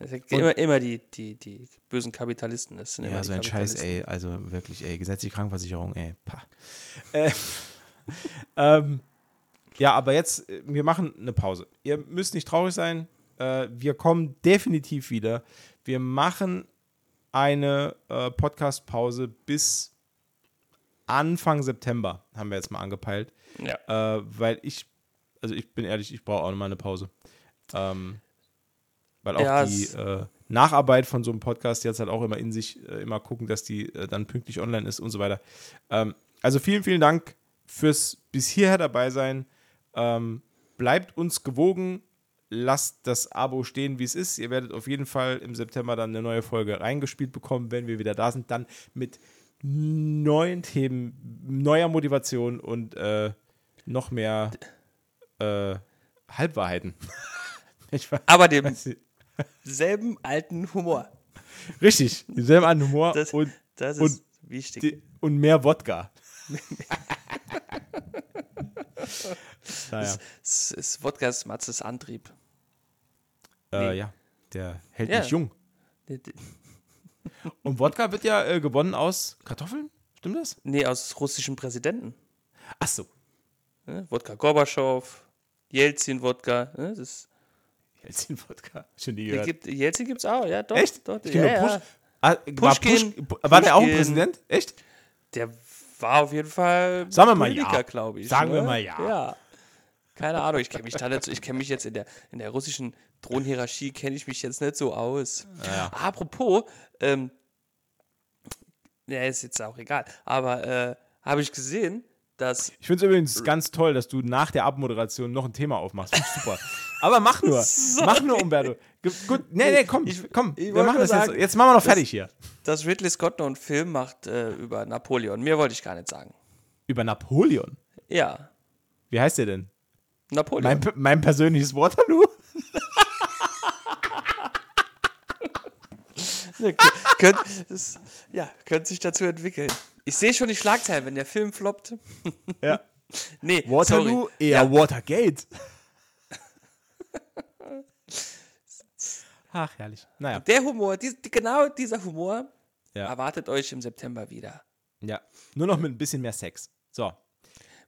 sind immer, immer die, die, die bösen Kapitalisten. Das sind immer Ja, so ein Scheiß, ey. Also wirklich, ey. Gesetzliche Krankenversicherung, ey. Äh, <laughs> ähm, ja, aber jetzt, äh, wir machen eine Pause. Ihr müsst nicht traurig sein. Äh, wir kommen definitiv wieder. Wir machen eine äh, Podcast-Pause bis Anfang September, haben wir jetzt mal angepeilt. Ja. Äh, weil ich, also ich bin ehrlich, ich brauche auch noch mal eine Pause. Ähm, weil auch Ja, die äh, Nacharbeit von so einem Podcast jetzt halt auch immer in sich äh, immer gucken, dass die äh, dann pünktlich online ist und so weiter. Ähm, also vielen, vielen Dank fürs bis hierher dabei sein. Ähm, bleibt uns gewogen. Lasst das Abo stehen, wie es ist. Ihr werdet auf jeden Fall im September dann eine neue Folge reingespielt bekommen, wenn wir wieder da sind. Dann mit neuen Themen, neuer Motivation und äh, noch mehr äh, Halbwahrheiten. <laughs> Aber dem. Selben alten Humor. Richtig, dieselben an Humor Das, und, das ist und wichtig. die, und mehr Wodka. <laughs> naja, Es ist Wodkas Matzes Antrieb. äh, nee. ja, der hält Ja. mich jung. <laughs> Und Wodka wird ja äh, gewonnen aus Kartoffeln? Stimmt das? Nee, aus russischen Präsidenten. Ach so. Ne? Wodka Gorbatschow, Jelzin-Wodka. Ne? Das, Jelzin-Wodka. Schon nie gehört. gibt, Jelzin gibt es auch, ja, doch. Echt? Doch, Ich ja, ja. Push. Ah, war, Pushkin- Push, war der auch ein. Präsident? Echt? Der war auf jeden Fall Sagen wir mal ja. Politiker, glaube ich. Sagen wir ne? mal ja. Ja. Keine Ahnung, ich kenne mich da nicht so, ich kenne mich jetzt in der, in der russischen Thronhierarchie, kenne ich mich jetzt nicht so aus. Apropos, ähm, ja, ist jetzt auch egal, aber äh, habe ich gesehen, dass Ich finde es übrigens ganz toll, dass du nach der Abmoderation noch ein Thema aufmachst. Super. <laughs> Aber mach nur. <laughs> mach nur, Umberto. Gut, nee, nee, komm, Ich- komm. ich wir machen das jetzt. sagen, Jetzt machen wir noch fertig hier. dass Ridley Scott noch einen Film macht äh, über Napoleon. Mehr wollte ich gar nicht sagen. Über Napoleon. Ja, Wie heißt der denn? Napoleon. Mein, mein persönliches Waterloo? <laughs> Ja, könnt, das, ja, könnte sich dazu entwickeln. Ich sehe schon die Schlagzeilen, wenn der Film floppt. Ja. <laughs> Nee, Waterloo, sorry. eher Ja, Watergate. Ach, herrlich. Naja. der Humor, dies, die, genau dieser Humor Ja. erwartet euch im September wieder. Ja. Nur noch mit ein bisschen mehr Sex. So.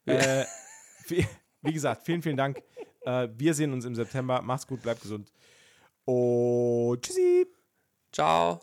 äh, wie, wie gesagt, vielen, vielen Dank. Äh, wir sehen uns im September. Macht's gut, bleibt gesund. Und tschüssi. Ciao.